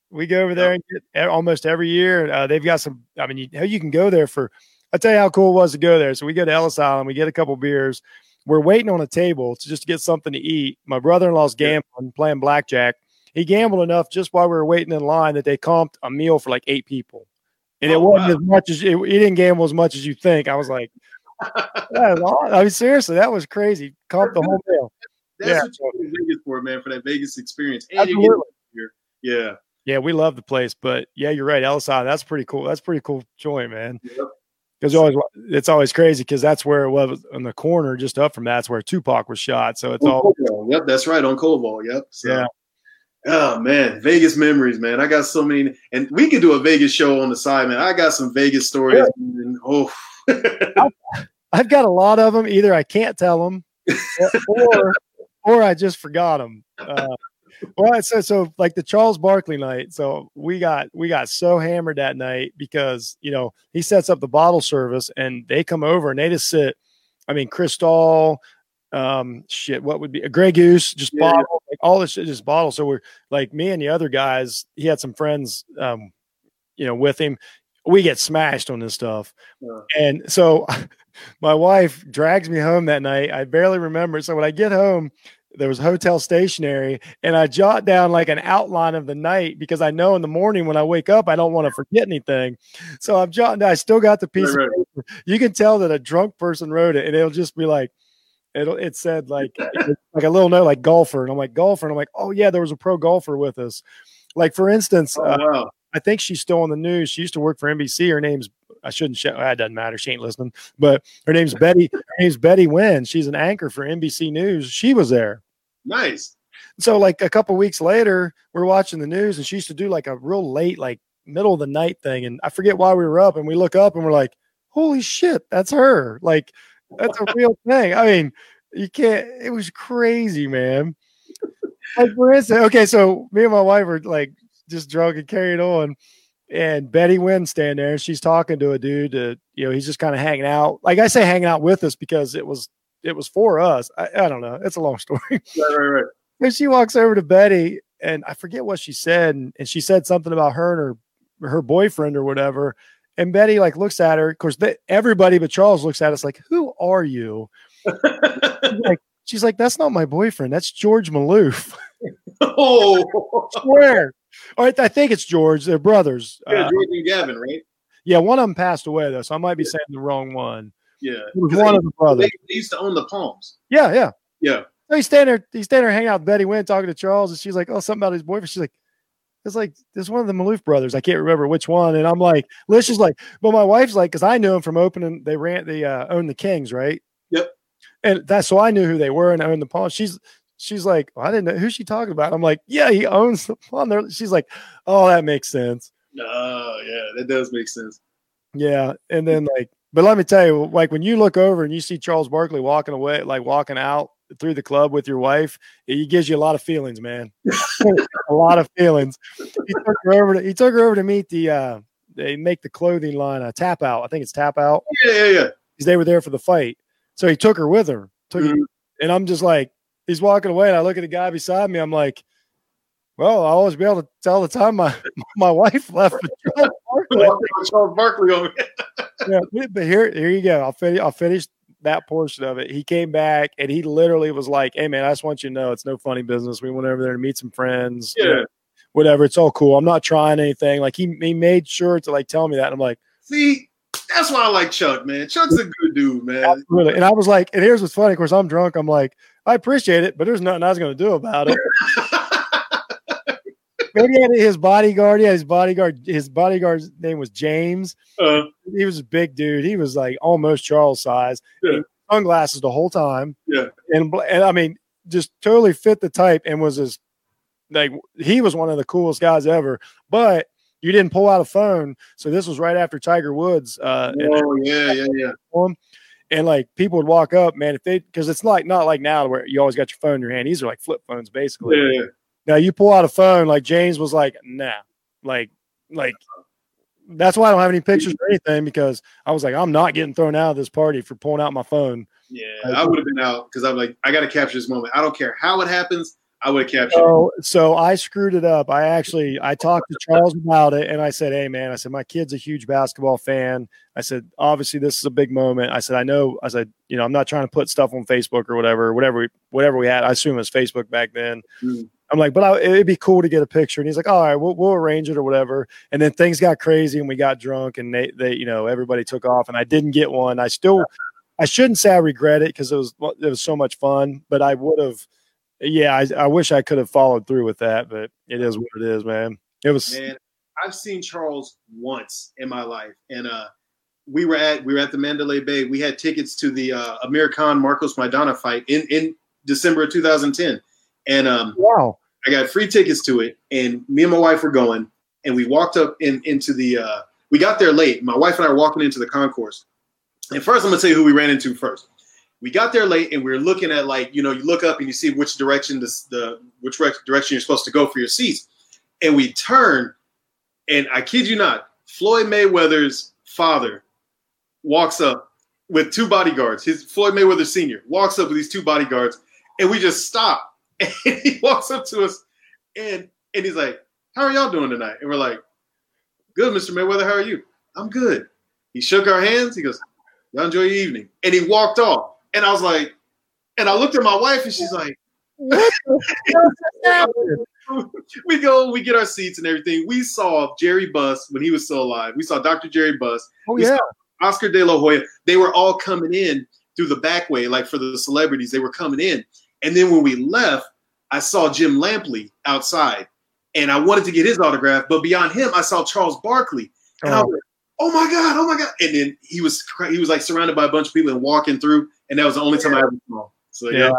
We go over there and get almost every year. Uh, they've got some. I mean, you, you can go there for. I tell you how cool it was to go there. So we go to Ellis Island. We get a couple beers. We're waiting on a table to just get something to eat. My brother-in-law's gambling, playing blackjack. He gambled enough just while we were waiting in line that they comped a meal for like eight people, and oh, it wasn't wow. as much as it, he didn't gamble as much as you think. I was like, I mean, seriously, that was crazy. Comped the whole meal. That's yeah. what you in Vegas for, man, for that Vegas experience. And Absolutely. Yeah. Yeah, we love the place, but yeah, you're right. Ellis Island, that's pretty cool. That's pretty cool joint, man. Yep because always it's always crazy because that's where it was in the corner just up from that's where Tupac was shot. So it's all yep, that's right on Koval. Yep. So, yeah. Oh man, Vegas memories, man. I got so many, and we could do a Vegas show on the side, man. I got some Vegas stories. Yeah. Oh, I've got a lot of them. Either I can't tell them, or or I just forgot them. Uh, well, so so like the Charles Barkley night. So we got we got so hammered that night because you know he sets up the bottle service and they come over and they just sit. I mean, Cristal, um, shit, what would be a Grey Goose, just yeah. bottle, like all this shit, just bottle. So we're like me and the other guys. He had some friends, um, you know, with him. We get smashed on this stuff, yeah. and so my wife drags me home that night. I barely remember. So when I get home, there was hotel stationery and I jot down like an outline of the night because I know in the morning when I wake up, I don't want to forget anything. So I'm jotting, I still got the piece right, of paper. You can tell that a drunk person wrote it and it'll just be like, it'll, it said like, like a little note, like golfer. And I'm like, golfer. And I'm like, oh yeah, there was a pro golfer with us. Like for instance, oh, uh, wow. uh, I think she's still on the news. She used to work for NBC. Her name's I shouldn't show. That doesn't matter. She ain't listening. But her name's Betty. Her name's Betty Wynn. She's an anchor for NBC News. She was there. Nice. So like a couple weeks later, we're watching the news, and she used to do like a real late, like middle of the night thing, and I forget why we were up, and we look up and we're like, "Holy shit, that's her!" Like that's a real thing. I mean, you can't. It was crazy, man. Like for instance, okay, so me and my wife were like just drunk and carried on and Betty Wynn stand there and she's talking to a dude that, you know, he's just kind of hanging out. Like I say hanging out with us because it was it was for us. I, I don't know. It's a long story. Right, right, right. And she walks over to Betty and I forget what she said. And, and she said something about her and her her boyfriend or whatever. And Betty like looks at her. Of course, they, everybody but Charles looks at us like, "Who are you?" she's, like, she's like, "That's not my boyfriend. That's George Maloof." oh, swear. All right, I think it's George. They're brothers. Yeah, uh, and Gavin, right? Yeah, one of them passed away though, so I might be yeah. saying the wrong one. Yeah, it was one they, of the brothers. They, used to own the Palms. Yeah, yeah, yeah. So he's standing there, he's standing there hanging out with Betty Wynn, talking to Charles, and she's like, "Oh, something about his boyfriend." She's like, "It's like there's one of the Maloof brothers. I can't remember which one." And I'm like, Liz is like, but my wife's like, because I knew him from opening. They ran, they uh, owned the Kings, right? Yep. And that's so I knew who they were and owned the Palms. She's she's like, well, I didn't know who's she talking about. I'm like, yeah, he owns the Palm. There. She's like, oh, that makes sense. Oh, yeah, that does make sense. Yeah, and then like, but let me tell you, like when you look over and you see Charles Barkley walking away, like walking out through the club with your wife, it gives you a lot of feelings, man. a lot of feelings. He took her over to he took her over to meet the uh they make the clothing line uh, tap out. I think it's tap out. Yeah, yeah, yeah. Because they were there for the fight. So he took her with her. Took mm-hmm. her, and I'm just like, he's walking away, and I look at the guy beside me. I'm like, well, I'll always be able to tell the time my my wife left Charles Barkley. Barkley yeah, but here here you go. I'll finish. I'll finish that portion of it. He came back and he literally was like, "Hey man, I just want you to know it's no funny business. We went over there to meet some friends. Yeah." You know, whatever. It's all cool. I'm not trying anything. Like he, he made sure to like tell me that. And I'm like, see, that's why I like Chuck, man. Chuck's a good dude, man. Really. And I was like, and here's what's funny. Of course, I'm drunk. I'm like, I appreciate it, but there's nothing I was going to do about it. Maybe his bodyguard. Yeah, his bodyguard. His bodyguard's name was James. Uh, he was a big dude. He was like almost Charles size. Yeah. Sunglasses the whole time. Yeah, and and I mean, just totally fit the type and was as like he was one of the coolest guys ever. But you didn't pull out a phone, so this was right after Tiger Woods. Uh, oh yeah, yeah, yeah. And like people would walk up, man, if they because it's like not like now where you always got your phone in your hand. These are like flip phones, basically. Yeah, yeah. Now you pull out a phone, like James was like, nah, like, like that's why I don't have any pictures or anything because I was like, I'm not getting thrown out of this party for pulling out my phone. Yeah, I would have been out because I'm like, I got to capture this moment. I don't care how it happens. I would have captured. So, so I screwed it up. I actually I talked to Charles about it, and I said, "Hey, man," I said, "My kid's a huge basketball fan." I said, "Obviously, this is a big moment." I said, "I know." I said, "You know, I'm not trying to put stuff on Facebook or whatever, whatever, we, whatever we had. I assume it was Facebook back then." Mm. I'm like, but I, it'd be cool to get a picture. And he's like, all right, we'll, we'll arrange it or whatever. And then things got crazy and we got drunk and they, they, you know, everybody took off and I didn't get one. I still, I shouldn't say I regret it because it was, it was so much fun, but I would have, yeah, I, I wish I could have followed through with that, but it is what it is, man. It was, man, I've seen Charles once in my life. And, uh, we were at we were at the Mandalay Bay. We had tickets to the uh, Amir Khan Marcos Maidana fight in in December of 2010, and um, wow, I got free tickets to it, and me and my wife were going, and we walked up in into the. Uh, we got there late. My wife and I were walking into the concourse, and first I'm gonna tell you who we ran into first. We got there late, and we were looking at like you know you look up and you see which direction this, the which direction you're supposed to go for your seats, and we turn, and I kid you not, Floyd Mayweather's father walks up with two bodyguards. His Floyd Mayweather Sr. walks up with these two bodyguards, and we just stop and he walks up to us and and he's like, How are y'all doing tonight? And we're like, Good, Mr. Mayweather, how are you? I'm good. He shook our hands. He goes, Y'all enjoy your evening. And he walked off. And I was like, and I looked at my wife and she's like, we go, we get our seats and everything. We saw Jerry Buss when he was still alive. We saw Dr. Jerry Buss. Oh, we yeah. Oscar De La Hoya. They were all coming in through the back way, like for the celebrities. They were coming in. And then when we left, I saw Jim Lampley outside and I wanted to get his autograph. But beyond him, I saw Charles Barkley. And oh. I was like, oh my God, oh my God. And then he was he was like surrounded by a bunch of people and walking through. And that was the only time I ever saw him. So yeah. yeah.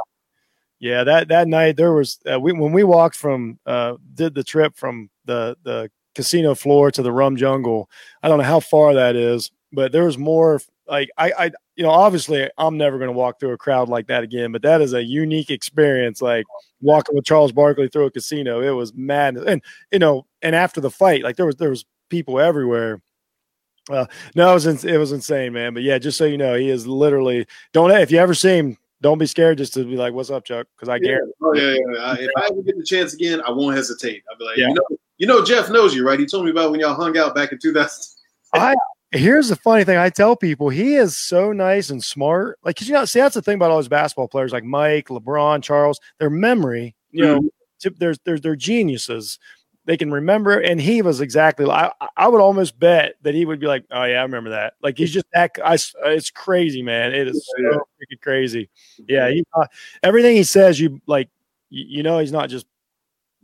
Yeah, that that night there was uh, we when we walked from uh, did the trip from the the casino floor to the rum jungle. I don't know how far that is, but there was more like I, I you know obviously i'm never going to walk through a crowd like that again but that is a unique experience like walking with charles barkley through a casino it was madness and you know and after the fight like there was there was people everywhere uh, no it was it was insane man but yeah just so you know he is literally don't if you ever see him don't be scared just to be like what's up chuck because i yeah. guarantee oh, yeah, yeah, if i ever get the chance again i won't hesitate i'll be like yeah. you know you know jeff knows you right he told me about when y'all hung out back in 2000 I Here's the funny thing I tell people he is so nice and smart. Like, cause you know, see, that's the thing about all those basketball players like Mike, LeBron, Charles, their memory, you mm-hmm. know, there's, there's, they're geniuses. They can remember. And he was exactly, I, I would almost bet that he would be like, oh, yeah, I remember that. Like, he's just that, I, it's crazy, man. It is so freaking crazy. Yeah. He, uh, everything he says, you like, you, you know, he's not just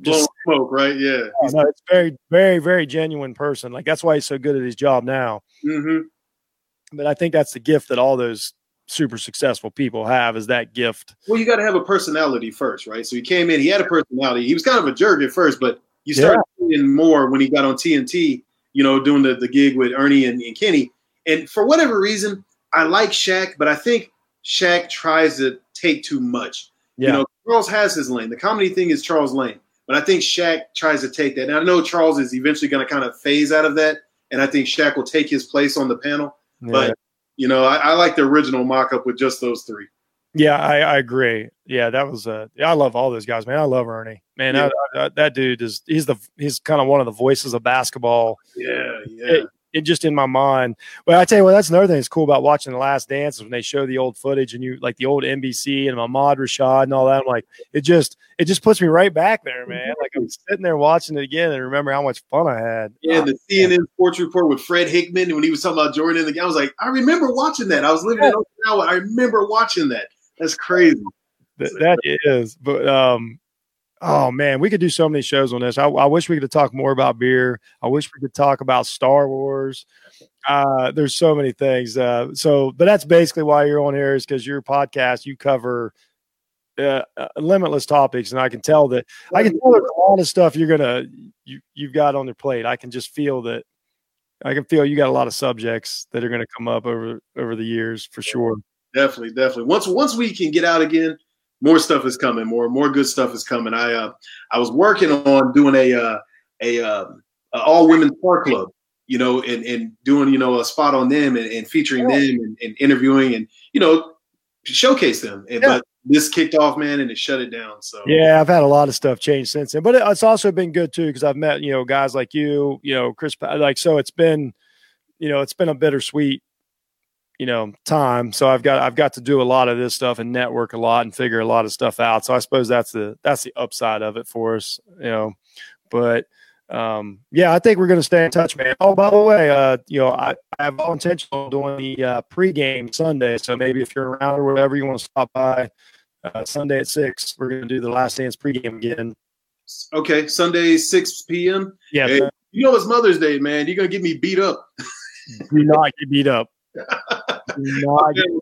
just smoke, right? Yeah, he's no, it's very, very, very genuine person. Like that's why he's so good at his job now. Mm-hmm. But I think that's the gift that all those super successful people have is that gift. Well, you got to have a personality first, right? So he came in, he had a personality. He was kind of a jerk at first, but you started yeah. seeing more when he got on TNT. You know, doing the, the gig with Ernie and, and Kenny. And for whatever reason, I like Shaq, but I think Shaq tries to take too much. Yeah. You know, Charles has his lane. The comedy thing is Charles' lane. But I think Shaq tries to take that. And I know Charles is eventually going to kind of phase out of that. And I think Shaq will take his place on the panel. Yeah. But, you know, I, I like the original mock up with just those three. Yeah, I, I, agree. Yeah, that was uh I love all those guys, man. I love Ernie. Man, yeah. I, I, that dude is he's the he's kind of one of the voices of basketball. Yeah, yeah. It, it just in my mind. Well, I tell you what, that's another thing that's cool about watching The Last Dance is when they show the old footage and you like the old NBC and Ahmad Rashad and all that. I'm like, it just it just puts me right back there, man. Like I'm sitting there watching it again and remember how much fun I had. Yeah, the CNN Sports Report with Fred Hickman when he was talking about Jordan in the. I was like, I remember watching that. I was living yeah. in Okinawa. I remember watching that. That's crazy. That, that is, but um, oh man, we could do so many shows on this. I, I wish we could talk more about beer. I wish we could talk about Star Wars. Uh, there's so many things. Uh, so, but that's basically why you're on here is because your podcast you cover uh, uh, limitless topics, and I can tell that I can tell there's a lot of stuff you're gonna you you've got on your plate. I can just feel that. I can feel you got a lot of subjects that are going to come up over over the years for sure. Definitely, definitely. Once once we can get out again, more stuff is coming. More more good stuff is coming. I uh I was working on doing a uh, a, um, a all women's car club, you know, and and doing you know a spot on them and, and featuring yeah. them and, and, interviewing and you know showcase them. And, yeah. But this kicked off, man, and it shut it down. So yeah, I've had a lot of stuff change since then, but it's also been good too because I've met you know guys like you, you know Chris, like so it's been you know it's been a bittersweet you know time. So i've got i've got to do a lot of this stuff and network a lot and figure a lot of stuff out. So i suppose that's the that's the upside of it for us you know. But um yeah i think we're going to stay in touch man. Oh by the way uh you know i, I have all intention on doing the uh pregame sunday. So maybe if you're around or whatever you want to stop by uh, sunday at six we're going to do the last dance pregame again. Okay sunday 6 p.m yeah hey, you know it's mother's day man. You're going to get me beat up. Do not get beat up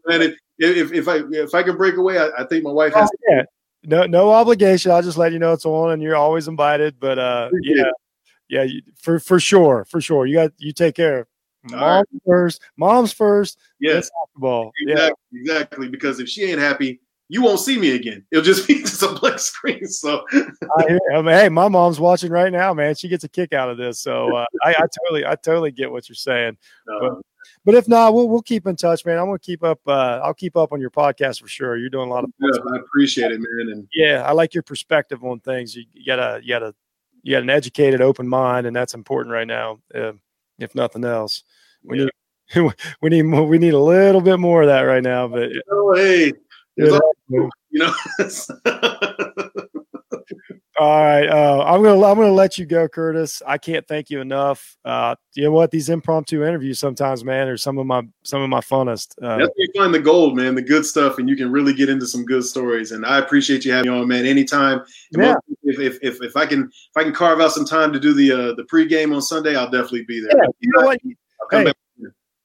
man, if, if I if I can break away, I, I think my wife has. Oh, yeah. No, no obligation. I'll just let you know it's on, and you're always invited. But uh, yeah, yeah, for for sure, for sure. You got you take care. Mom's right. first. Mom's first. Yes, basketball. Exactly, yeah. exactly. Because if she ain't happy, you won't see me again. It'll just be just a blank screen. So, I, I mean, hey, my mom's watching right now, man. She gets a kick out of this. So, uh, I, I, totally, I totally get what you're saying. but, if not, we'll we'll keep in touch, man. I'm gonna keep up. Uh, I'll keep up on your podcast for sure. You're doing a lot of. Yeah, I appreciate it, man. And yeah, I like your perspective on things. You, you gotta, you gotta, you got an educated, open mind, and that's important right now. Uh, if nothing else, we yeah. need we need we need a little bit more of that right now. But oh, hey, you know. All right, uh, I'm gonna I'm gonna let you go, Curtis. I can't thank you enough. Uh, you know what? These impromptu interviews sometimes, man, are some of my some of my funnest. Uh, That's where you find the gold, man, the good stuff, and you can really get into some good stories. And I appreciate you having me on, man. Anytime. Yeah. If, if, if, if I can if I can carve out some time to do the uh, the pregame on Sunday, I'll definitely be there. Yeah, you know what? Hey,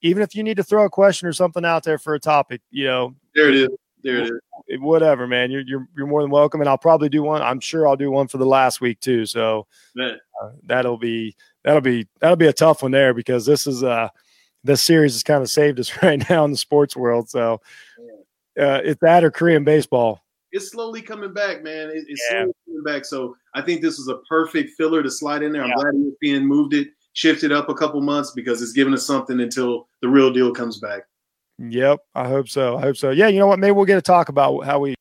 even if you need to throw a question or something out there for a topic, you know, there it is. There it is. Whatever, man. You're, you're you're more than welcome, and I'll probably do one. I'm sure I'll do one for the last week too. So uh, that'll be that'll be that'll be a tough one there because this is uh this series has kind of saved us right now in the sports world. So uh, it's that or Korean baseball. It's slowly coming back, man. It, it's yeah. slowly coming back. So I think this is a perfect filler to slide in there. I'm yeah. glad ESPN moved it, shifted up a couple months because it's giving us something until the real deal comes back. Yep, I hope so. I hope so. Yeah, you know what? Maybe we'll get to talk about how we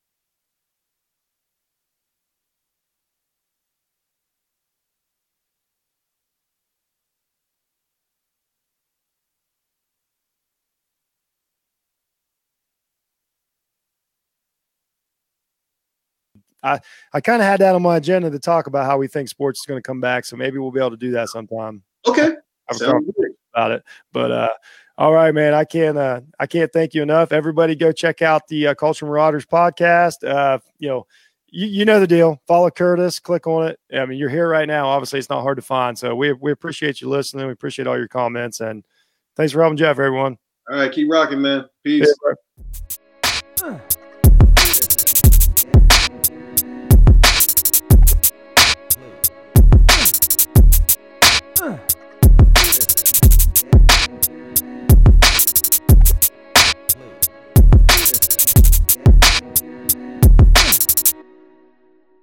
I, I kind of had that on my agenda to talk about how we think sports is going to come back. So maybe we'll be able to do that sometime. Okay. about it. But uh, all right, man. I can't uh, I can't thank you enough. Everybody, go check out the uh, Culture Marauders podcast. Uh, you know, you, you know the deal. Follow Curtis. Click on it. I mean, you're here right now. Obviously, it's not hard to find. So we we appreciate you listening. We appreciate all your comments and thanks for helping Jeff, everyone. All right, keep rocking, man. Peace. Yeah,